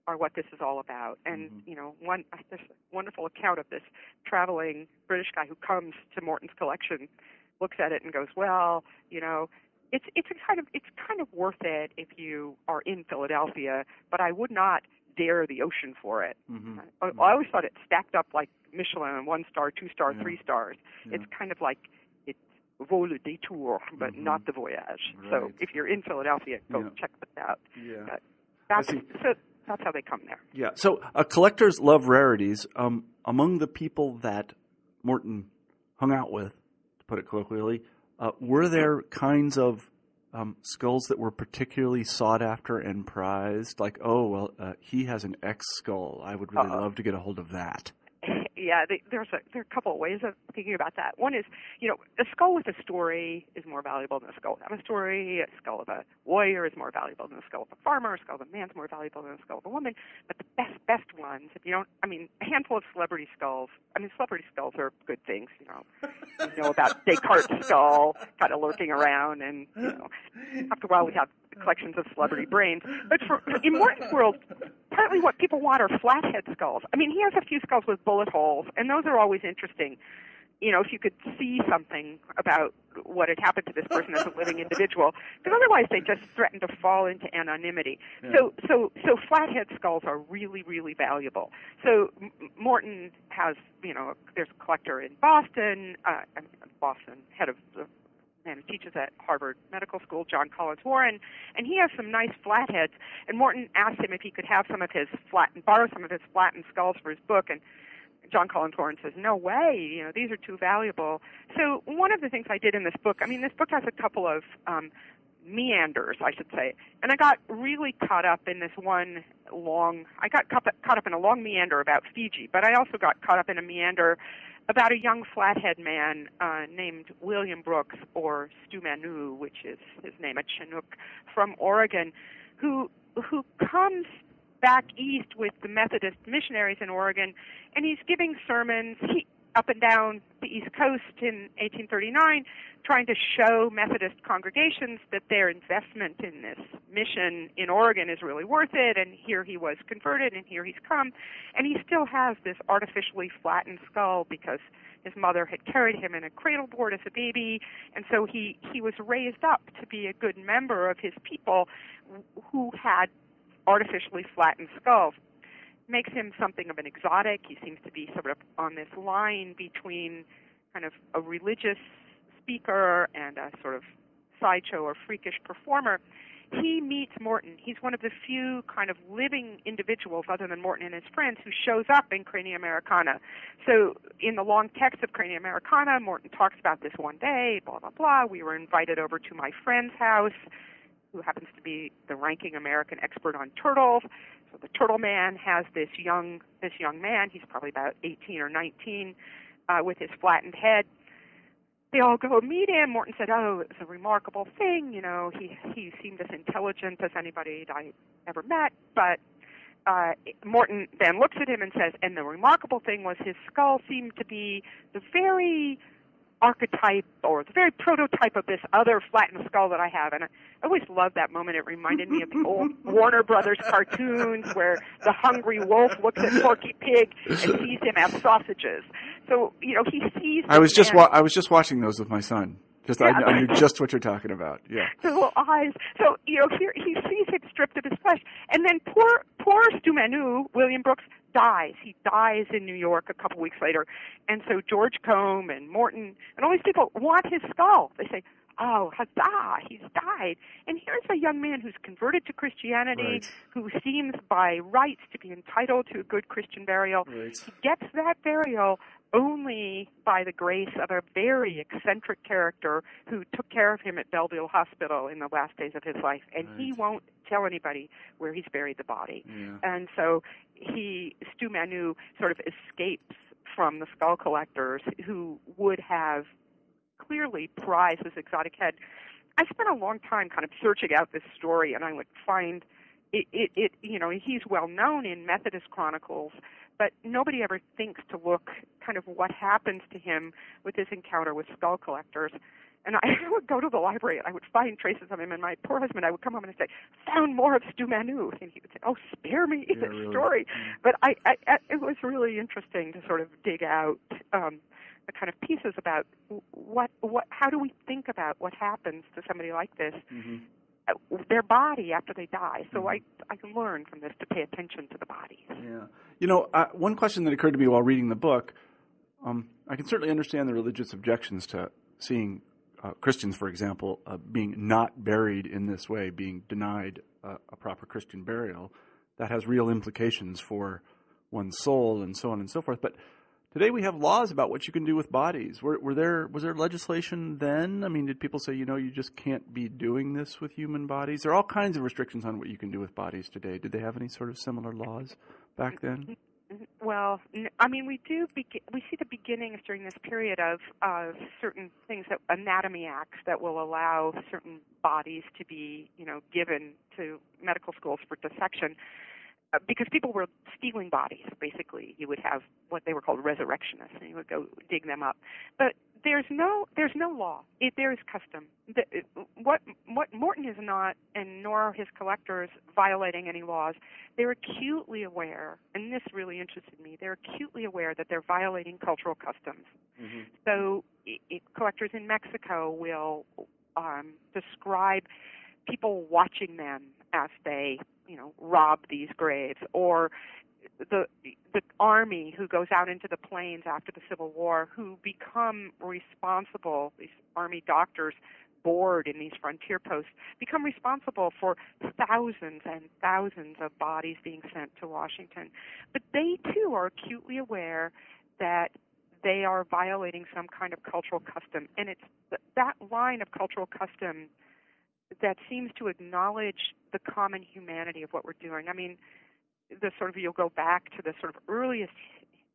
are what this is all about. And mm-hmm. you know, one there's a wonderful account of this traveling British guy who comes to Morton's collection looks at it and goes, well, you know, it's it's a kind of it's kind of worth it if you are in Philadelphia, but I would not dare the ocean for it. Mm-hmm. I, I always thought it stacked up like Michelin, one star, two star, yeah. three stars. Yeah. It's kind of like it's vaut le détour, but mm-hmm. not the voyage. Right. So if you're in Philadelphia, go yeah. check this out. Yeah. that's, so that's how they come there. Yeah. So uh, collectors love rarities. Um, among the people that Morton hung out with, put it colloquially. Uh, were there kinds of um, skulls that were particularly sought after and prized? Like, oh, well, uh, he has an X skull. I would really uh love to get a hold of that yeah, there's a there are a couple of ways of thinking about that. One is, you know, a skull with a story is more valuable than a skull without a story. A skull of a warrior is more valuable than a skull of a farmer. A skull of a man's more valuable than a skull of a woman. But the best best ones, if you don't, I mean, a handful of celebrity skulls. I mean, celebrity skulls are good things. You know, you know about Descartes' skull kind of lurking around, and you know, after a while we have collections of celebrity brains. But for, in Morton's world, partly what people want are flathead skulls. I mean, he has a few skulls with bullet holes, and those are always interesting you know, if you could see something about what had happened to this person as a living individual, because otherwise they just threaten to fall into anonymity. Yeah. So, so, so flathead skulls are really, really valuable. So M- Morton has, you know, there's a collector in Boston, uh, Boston, head of the who teaches at Harvard Medical School, John Collins Warren, and he has some nice flatheads. And Morton asked him if he could have some of his flattened, borrow some of his flattened skulls for his book, and John Collins Warren says, "No way! You know, these are too valuable." So one of the things I did in this book, I mean, this book has a couple of um, meanders, I should say, and I got really caught up in this one long. I got caught up in a long meander about Fiji, but I also got caught up in a meander about a young flathead man uh, named William Brooks, or Stumanu, which is his name, a Chinook from Oregon, who who comes back east with the Methodist missionaries in Oregon, and he's giving sermons he, up and down the East Coast in 1839, trying to show Methodist congregations that their investment in this mission in Oregon is really worth it. And here he was converted, and here he's come, and he still has this artificially flattened skull because his mother had carried him in a cradle board as a baby, and so he he was raised up to be a good member of his people who had artificially flattened skulls. Makes him something of an exotic. He seems to be sort of on this line between kind of a religious speaker and a sort of sideshow or freakish performer. He meets Morton. He's one of the few kind of living individuals, other than Morton and his friends, who shows up in Crania Americana. So, in the long text of Crania Americana, Morton talks about this one day, blah, blah, blah. We were invited over to my friend's house who happens to be the ranking American expert on turtles. The turtle man has this young this young man. He's probably about 18 or 19, uh, with his flattened head. They all go meet him. Morton said, "Oh, it was a remarkable thing. You know, he he seemed as intelligent as anybody I ever met." But uh, Morton then looks at him and says, "And the remarkable thing was his skull seemed to be the very archetype or the very prototype of this other flattened skull that I have. And I always loved that moment. It reminded me of the old Warner Brothers cartoons where the hungry wolf looks at Porky Pig and sees him as sausages. So you know he sees. I was just wa- I was just watching those with my son. Just yeah. I, I, knew just what you're talking about. Yeah. The little eyes. So you know, here he sees it stripped of his flesh, and then poor poor Stumanu, William Brooks, dies. He dies in New York a couple weeks later, and so George Combe and Morton and all these people want his skull. They say, "Oh, huzzah! He's died." And here's a young man who's converted to Christianity, right. who seems by rights to be entitled to a good Christian burial. Right. He gets that burial only by the grace of a very eccentric character who took care of him at Bellevue Hospital in the last days of his life, and right. he won't tell anybody where he's buried the body. Yeah. And so he, Stumanu, sort of escapes from the skull collectors who would have clearly prized this exotic head. I spent a long time kind of searching out this story, and I would find it, it, it you know, he's well known in Methodist chronicles but nobody ever thinks to look kind of what happens to him with his encounter with skull collectors. And I would go to the library and I would find traces of him. And my poor husband, I would come home and say, "Found more of Stumanu," and he would say, "Oh, spare me yeah, the really. story." But I, I, I, it was really interesting to sort of dig out um, the kind of pieces about what, what, how do we think about what happens to somebody like this mm-hmm. Their body after they die. So mm-hmm. I I can learn from this to pay attention to the bodies. Yeah, you know, uh, one question that occurred to me while reading the book, um, I can certainly understand the religious objections to seeing uh, Christians, for example, uh, being not buried in this way, being denied a proper Christian burial. That has real implications for one's soul and so on and so forth. But Today we have laws about what you can do with bodies. Were, were, there was there legislation then? I mean, did people say you know you just can't be doing this with human bodies? There are all kinds of restrictions on what you can do with bodies today. Did they have any sort of similar laws back then? Well, I mean, we do. Be- we see the beginnings during this period of of certain things that anatomy acts that will allow certain bodies to be, you know, given to medical schools for dissection uh, because people were stealing bodies. Basically, you would have what they were called resurrectionists, and you would go dig them up. But there's no there's no law. It, there is custom. The, what what Morton is not, and nor are his collectors violating any laws. They're acutely aware, and this really interested me. They're acutely aware that they're violating cultural customs. Mm-hmm. So, it, it, collectors in Mexico will um, describe people watching them as they you know rob these graves or the the army who goes out into the plains after the Civil War who become responsible these army doctors board in these frontier posts become responsible for thousands and thousands of bodies being sent to Washington. But they too are acutely aware that they are violating some kind of cultural custom. And it's that line of cultural custom that seems to acknowledge the common humanity of what we're doing. I mean, the sort of you'll go back to the sort of earliest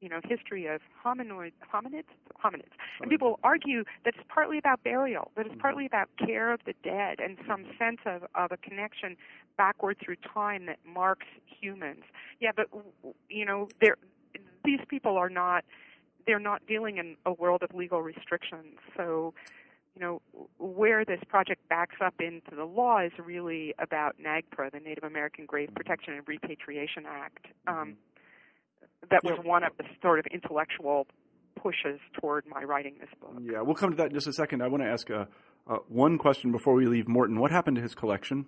you know history of hominoid hominids hominids. And people argue that it's partly about burial that it's mm-hmm. partly about care of the dead and some sense of of a connection backward through time that marks humans. Yeah but you know they're these people are not they're not dealing in a world of legal restrictions. So you know, where this project backs up into the law is really about NAGPRA, the Native American Grave Protection and Repatriation Act. Um, mm-hmm. that was one of the sort of intellectual pushes toward my writing this book. Yeah, we'll come to that in just a second. I want to ask uh, uh, one question before we leave Morton. What happened to his collection?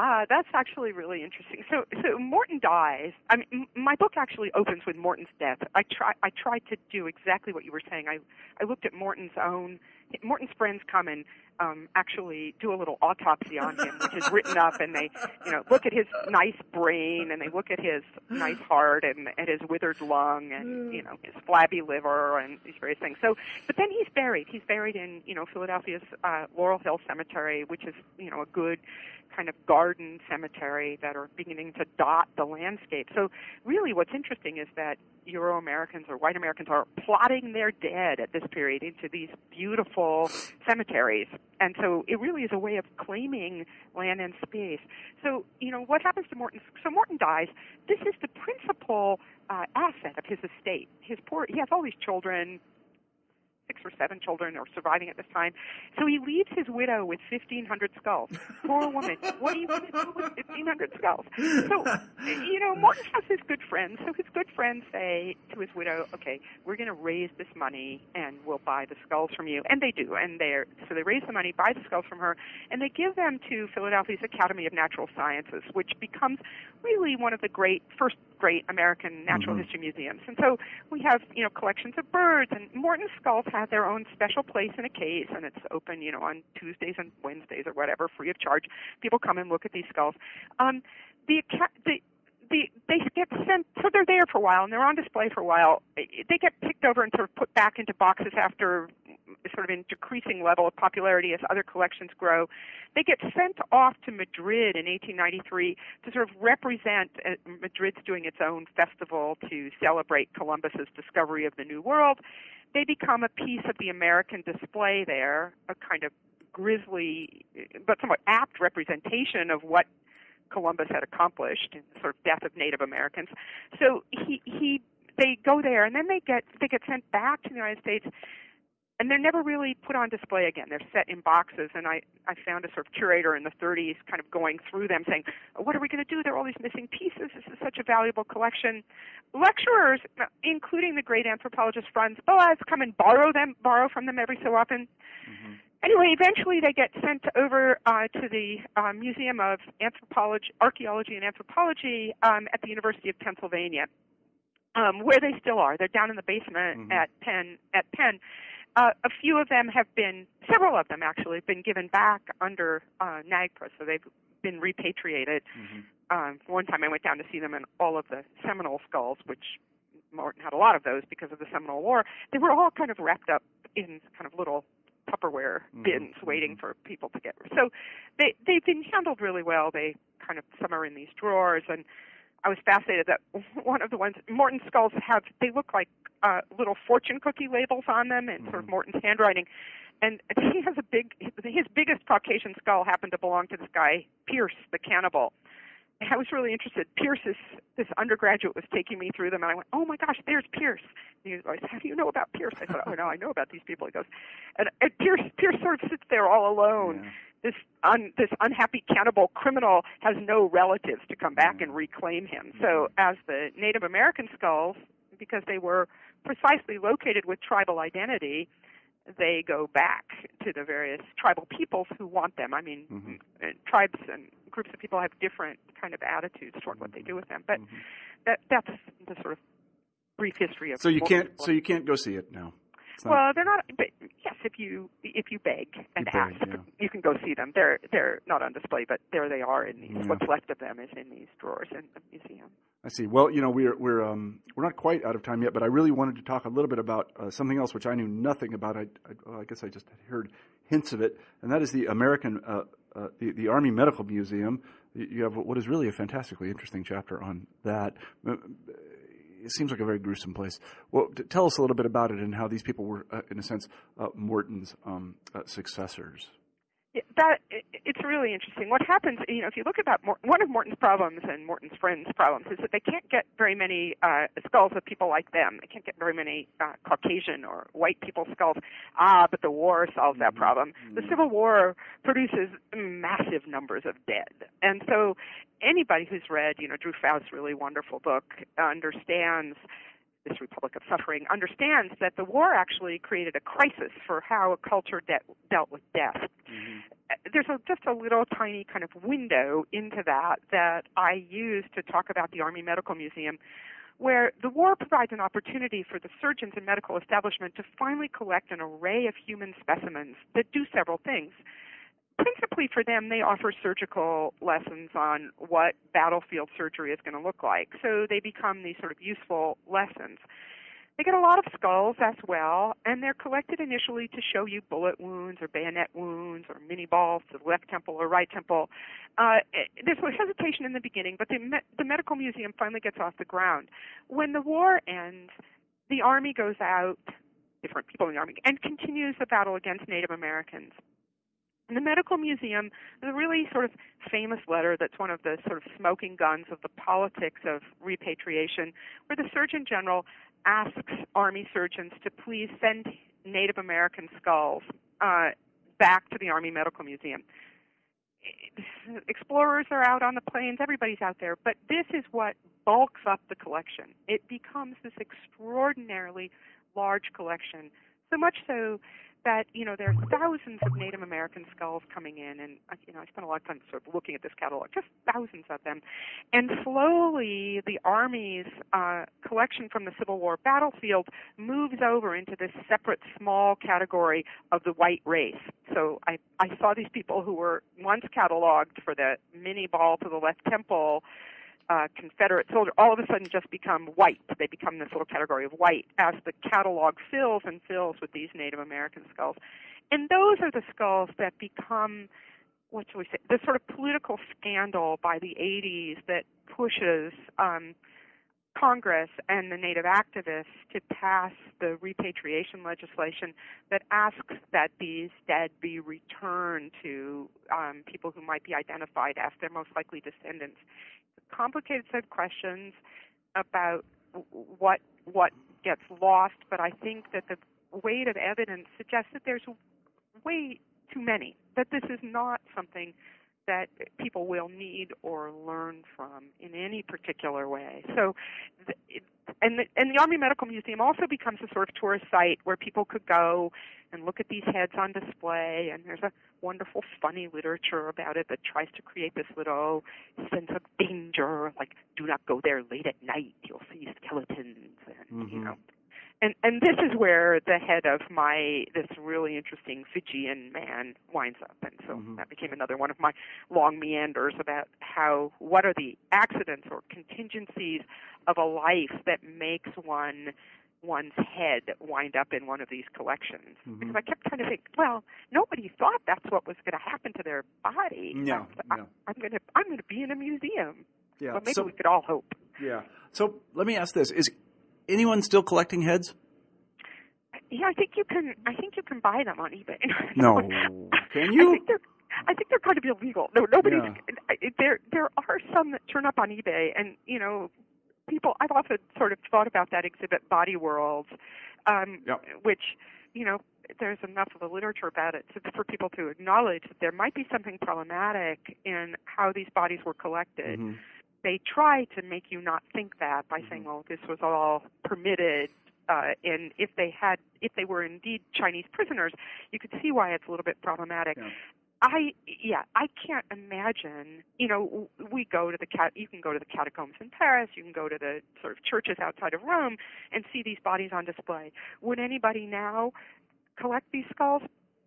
Ah, that's actually really interesting. So, so Morton dies. I mean, my book actually opens with Morton's death. I try, I tried to do exactly what you were saying. I, I looked at Morton's own Morton's friends come and um, actually do a little autopsy on him, which is written up, and they, you know, look at his nice brain, and they look at his nice heart, and at his withered lung, and you know, his flabby liver, and these various things. So, but then he's buried. He's buried in, you know, Philadelphia's uh, Laurel Hill Cemetery, which is, you know, a good kind of garden cemetery that are beginning to dot the landscape. So, really, what's interesting is that Euro Americans or white Americans are plotting their dead at this period into these beautiful cemeteries. And so it really is a way of claiming land and space. So, you know, what happens to Morton? So Morton dies. This is the principal uh, asset of his estate. His poor, he has all these children, six or seven children are surviving at this time. So he leaves his widow with 1,500 skulls. Poor woman. What are you going to do with 1,500 skulls? So, you know, Morton has his good friends. So his good friends say to his widow, okay, we're going to raise this money and we'll buy the skulls from you. And they do. And they're, so they raise the money, buy the skulls from her, and they give them to Philadelphia's Academy of Natural Sciences, which becomes really one of the great, first great American natural mm-hmm. history museums. And so we have, you know, collections of birds and Morton's skulls have their own special place in a case and it's open, you know, on Tuesdays and Wednesdays or whatever, free of charge. People come and look at these skulls. Um, the, the the, they get sent, so they're there for a while and they're on display for a while. They get picked over and sort of put back into boxes after sort of in decreasing level of popularity as other collections grow. They get sent off to Madrid in 1893 to sort of represent uh, Madrid's doing its own festival to celebrate Columbus's discovery of the New World. They become a piece of the American display there, a kind of grisly but somewhat apt representation of what Columbus had accomplished sort of death of Native Americans. So he he they go there and then they get they get sent back to the United States and they're never really put on display again. They're set in boxes, and I, I found a sort of curator in the 30s kind of going through them saying, What are we going to do? There are all these missing pieces. This is such a valuable collection. Lecturers, including the great anthropologist Franz Boas, come and borrow them, borrow from them every so often. Mm-hmm. Anyway, eventually they get sent over uh, to the uh, Museum of Anthropology, Archaeology and Anthropology um, at the University of Pennsylvania, um, where they still are. They're down in the basement mm-hmm. at Penn. At Penn, uh, a few of them have been, several of them actually, have been given back under uh, NAGPRA, so they've been repatriated. Mm-hmm. Um, one time I went down to see them, and all of the Seminole skulls, which Morton had a lot of those because of the Seminole War, they were all kind of wrapped up in kind of little Tupperware mm-hmm. bins mm-hmm. waiting for people to get. So they they've been handled really well. They kind of some are in these drawers, and I was fascinated that one of the ones Morton skulls have they look like uh, little fortune cookie labels on them and mm-hmm. sort of mm-hmm. Morton's handwriting. And he has a big his biggest Caucasian skull happened to belong to this guy Pierce the cannibal. I was really interested. Pierce, this, undergraduate, was taking me through them, and I went, "Oh my gosh, there's Pierce." And he goes, "How do you know about Pierce?" I said, "Oh no, I know about these people." He goes, and, and Pierce, Pierce sort of sits there all alone. Yeah. This un, this unhappy cannibal criminal has no relatives to come back and reclaim him. So, as the Native American skulls, because they were precisely located with tribal identity, they go back to the various tribal peoples who want them. I mean, Mhm. uh, tribes and groups of people have different kind of attitudes toward what they do with them. But Mhm. that that's the sort of brief history of. So you can't. So you can't go see it now. Not- well, they're not. But yes, if you if you beg and beg, ask, yeah. you can go see them. They're they're not on display, but there they are in these. Yeah. What's left of them is in these drawers in the museum. I see. Well, you know, we're we're um, we're not quite out of time yet, but I really wanted to talk a little bit about uh, something else which I knew nothing about. I, I, well, I guess I just had heard hints of it, and that is the American uh, uh, the the Army Medical Museum. You have what is really a fantastically interesting chapter on that. Uh, It seems like a very gruesome place. Well, tell us a little bit about it and how these people were, uh, in a sense, uh, Morton's um, uh, successors. That it's really interesting. What happens, you know, if you look about Mor- one of Morton's problems and Morton's friends' problems is that they can't get very many uh, skulls of people like them. They can't get very many uh, Caucasian or white people skulls. Ah, but the war solves that problem. The Civil War produces massive numbers of dead, and so anybody who's read, you know, Drew Faust's really wonderful book understands this Republic of Suffering understands that the war actually created a crisis for how a culture de- dealt with death. Mm-hmm. There's a, just a little tiny kind of window into that that I use to talk about the Army Medical Museum, where the war provides an opportunity for the surgeons and medical establishment to finally collect an array of human specimens that do several things principally for them, they offer surgical lessons on what battlefield surgery is going to look like. So they become these sort of useful lessons. They get a lot of skulls as well, and they're collected initially to show you bullet wounds or bayonet wounds or Minié balls to the left temple or right temple. Uh, there's a hesitation in the beginning, but the, me- the medical museum finally gets off the ground. When the war ends, the army goes out, different people in the army, and continues the battle against Native Americans. In the medical museum, there's a really sort of famous letter that's one of the sort of smoking guns of the politics of repatriation, where the Surgeon General asks Army surgeons to please send Native American skulls uh, back to the Army Medical Museum. Explorers are out on the plains, everybody's out there, but this is what bulks up the collection. It becomes this extraordinarily large collection, so much so that you know there are thousands of Native American skulls coming in, and uh, you know I spent a lot of time sort of looking at this catalog, just thousands of them, and slowly the Army's uh, collection from the Civil War battlefield moves over into this separate small category of the white race. So I I saw these people who were once cataloged for the Minié ball to the left temple uh, Confederate soldier all of a sudden just become white. They become this little category of white as the catalog fills and fills with these Native American skulls. And those are the skulls that become, what shall we say, the sort of political scandal by the 80s that pushes um, Congress and the Native activists to pass the repatriation legislation that asks that these dead be returned to um, people who might be identified as their most likely descendants complicated set of questions about what what gets lost, but I think that the weight of evidence suggests that there's way too many. That this is not something that people will need or learn from in any particular way. So, and the, and the Army Medical Museum also becomes a sort of tourist site where people could go and look at these heads on display. And there's a wonderful, funny literature about it that tries to create this little sense of danger, like do not go there late at night. You'll see skeletons, and Mhm. you know. And and this is where the head of my this really interesting Fijian man winds up, and so Mhm. that became another one of my long meanders about how what are the accidents or contingencies of a life that makes one one's head wind up in one of these collections Mhm. because I kept trying to think, well, nobody thought that's what was going to happen to their body. Yeah, I, yeah. I'm going to I'm going to be in a museum. Yeah. Well, maybe so, we could all hope. yeah. So let me ask this: Is anyone still collecting heads? Yeah, I think you can. I think you can buy them on eBay. No. Can you? I think they're. I think they're kind of illegal. No, nobody's. Yeah. There, there are some that turn up on eBay, and you know, people. I've often sort of thought about that exhibit, Body Worlds, um, Yep. which, you know, there's enough of the literature about it to, for people to acknowledge that there might be something problematic in how these bodies were collected. Mhm. They try to make you not think that by saying, "Well, this was all permitted." Uh, and if they had, if they were indeed Chinese prisoners, you could see why it's a little bit problematic. Yeah. I yeah, I can't imagine. You know, we go to the cat. You can go to the catacombs in Paris. You can go to the sort of churches outside of Rome and see these bodies on display. Would anybody now collect these skulls?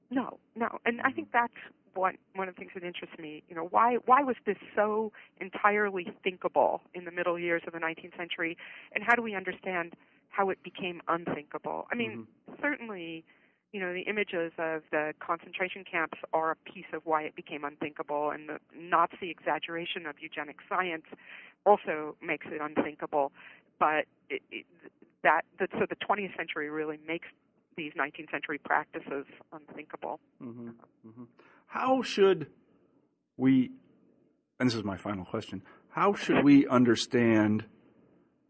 No, no. And I think that's one one of the things that interests me. You know, why why was this so entirely thinkable in the middle years of the 19th century, and how do we understand how it became unthinkable? I mean, certainly you know, the images of the concentration camps are a piece of why it became unthinkable, and the Nazi exaggeration of eugenic science also makes it unthinkable. But it, it, that, that, so the 20th century really makes these 19th century practices unthinkable. Mhm. Mhm. How should we, and this is my final question, how should we understand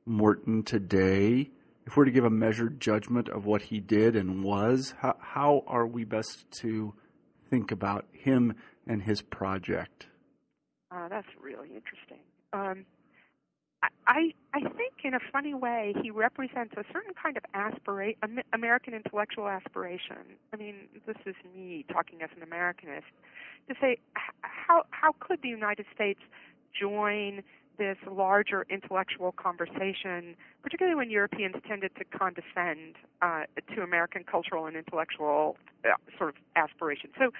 Morton today? If we're to give a measured judgment of what he did and was, how, how are we best to think about him and his project? Uh, that's really interesting. Um, I, I think in a funny way he represents a certain kind of aspirate American intellectual aspiration. I mean, this is me talking as an Americanist to say how how could the United States join this larger intellectual conversation, particularly when Europeans tended to condescend uh, to American cultural and intellectual uh, sort of aspirations. So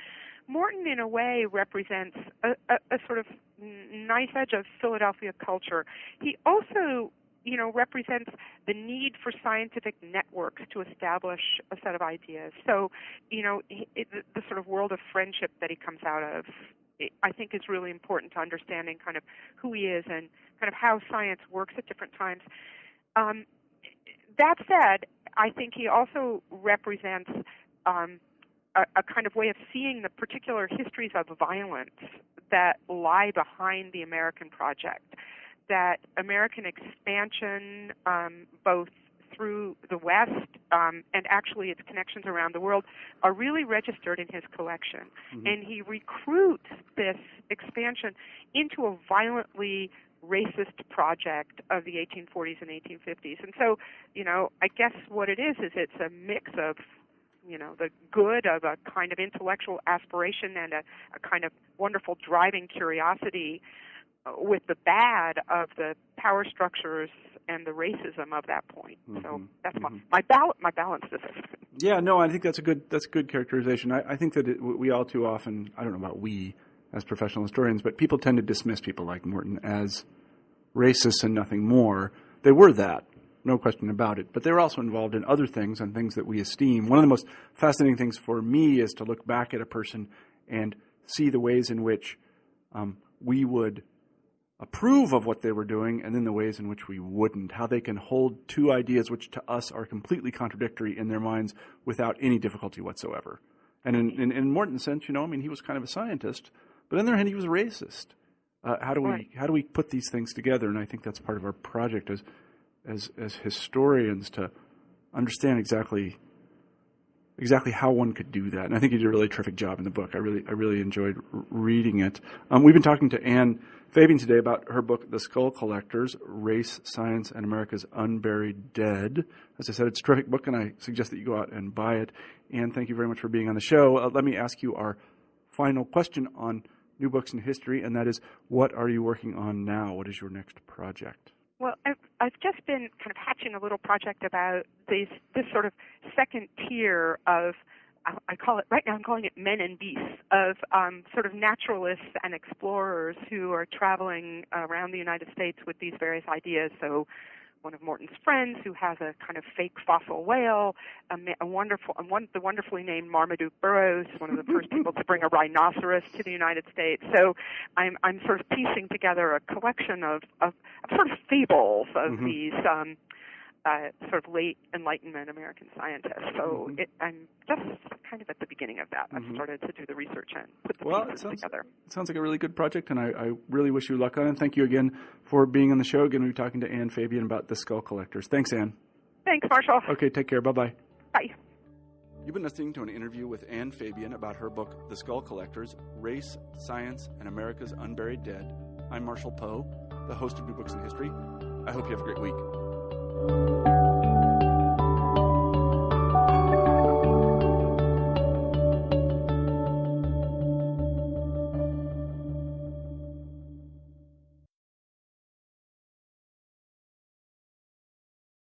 Morton, in a way, represents a, a, a sort of nice edge of Philadelphia culture. He also, you know, represents the need for scientific networks to establish a set of ideas. So, you know, it, the, sort of world of friendship that he comes out of, I think, is really important to understanding kind of who he is and kind of how science works at different times. Um, that said, I think he also represents. Um, a, a kind of way of seeing the particular histories of violence that lie behind the American project. That American expansion, um, both through the West um, and actually its connections around the world, are really registered in his collection. Mhm. And he recruits this expansion into a violently racist project of the 1840s and 1850s. And so, you know, I guess what it is is it's a mix of you know the good of a kind of intellectual aspiration and a, a kind of wonderful driving curiosity uh, with the bad of the power structures and the racism of that point. So Mhm, that's my mhm. my, bal- my balance. Yeah, no, I think that's a good that's a good characterization. I, I think that it, we all too often I don't know about we as professional historians, but people tend to dismiss people like Morton as racist and nothing more. They were that, no question about it. But they're also involved in other things and things that we esteem. One of the most fascinating things for me is to look back at a person and see the ways in which um, we would approve of what they were doing and then the ways in which we wouldn't. How they can hold two ideas which to us are completely contradictory in their minds without any difficulty whatsoever. And in, in, in Morton's sense, you know, I mean, he was kind of a scientist, but on the other hand, he was a racist. Uh, how do we Right. how do we put these things together? And I think that's part of our project as as as historians to understand exactly exactly how one could do that. And I think you did a really terrific job in the book. I really I really enjoyed reading it. Um, we've been talking to Ann Fabian today about her book, The Skull Collectors: Race, Science, and America's Unburied Dead. As I said, it's a terrific book, and I suggest that you go out and buy it. Ann, thank you very much for being on the show. Uh, let me ask you our final question on new books in history, and that is, what are you working on now? What is your next project? Well, I've, I've just been kind of hatching a little project about these, this sort of second tier of, I- I call it, right now I'm calling it men and beasts, of um, sort of naturalists and explorers who are traveling around the United States with these various ideas. So, one of Morton's friends who has a kind of fake fossil whale, a, a wonderful, a one, the wonderfully named Marmaduke Burroughs, one of the first people to bring a rhinoceros to the United States. So I'm, I'm sort of piecing together a collection of, of, of sort of fables of Mhm. these um, uh, sort of late Enlightenment American scientist. So Mhm. it, I'm just kind of at the beginning of that. I've Mhm. started to do the research and put the Well, it pieces sounds- together. It sounds like a really good project, and I, I really wish you luck on it. Thank you again for being on the show. Again, we'll be talking to Ann Fabian about the Skull Collectors. Thanks, Ann. Thanks, Marshall. Okay, take care. Bye bye. Bye. You've been listening to an interview with Ann Fabian about her book, The Skull Collectors Race, Science, and America's Unburied Dead. I'm Marshall Poe, the host of New Books in History. I hope you have a great week. Thank you.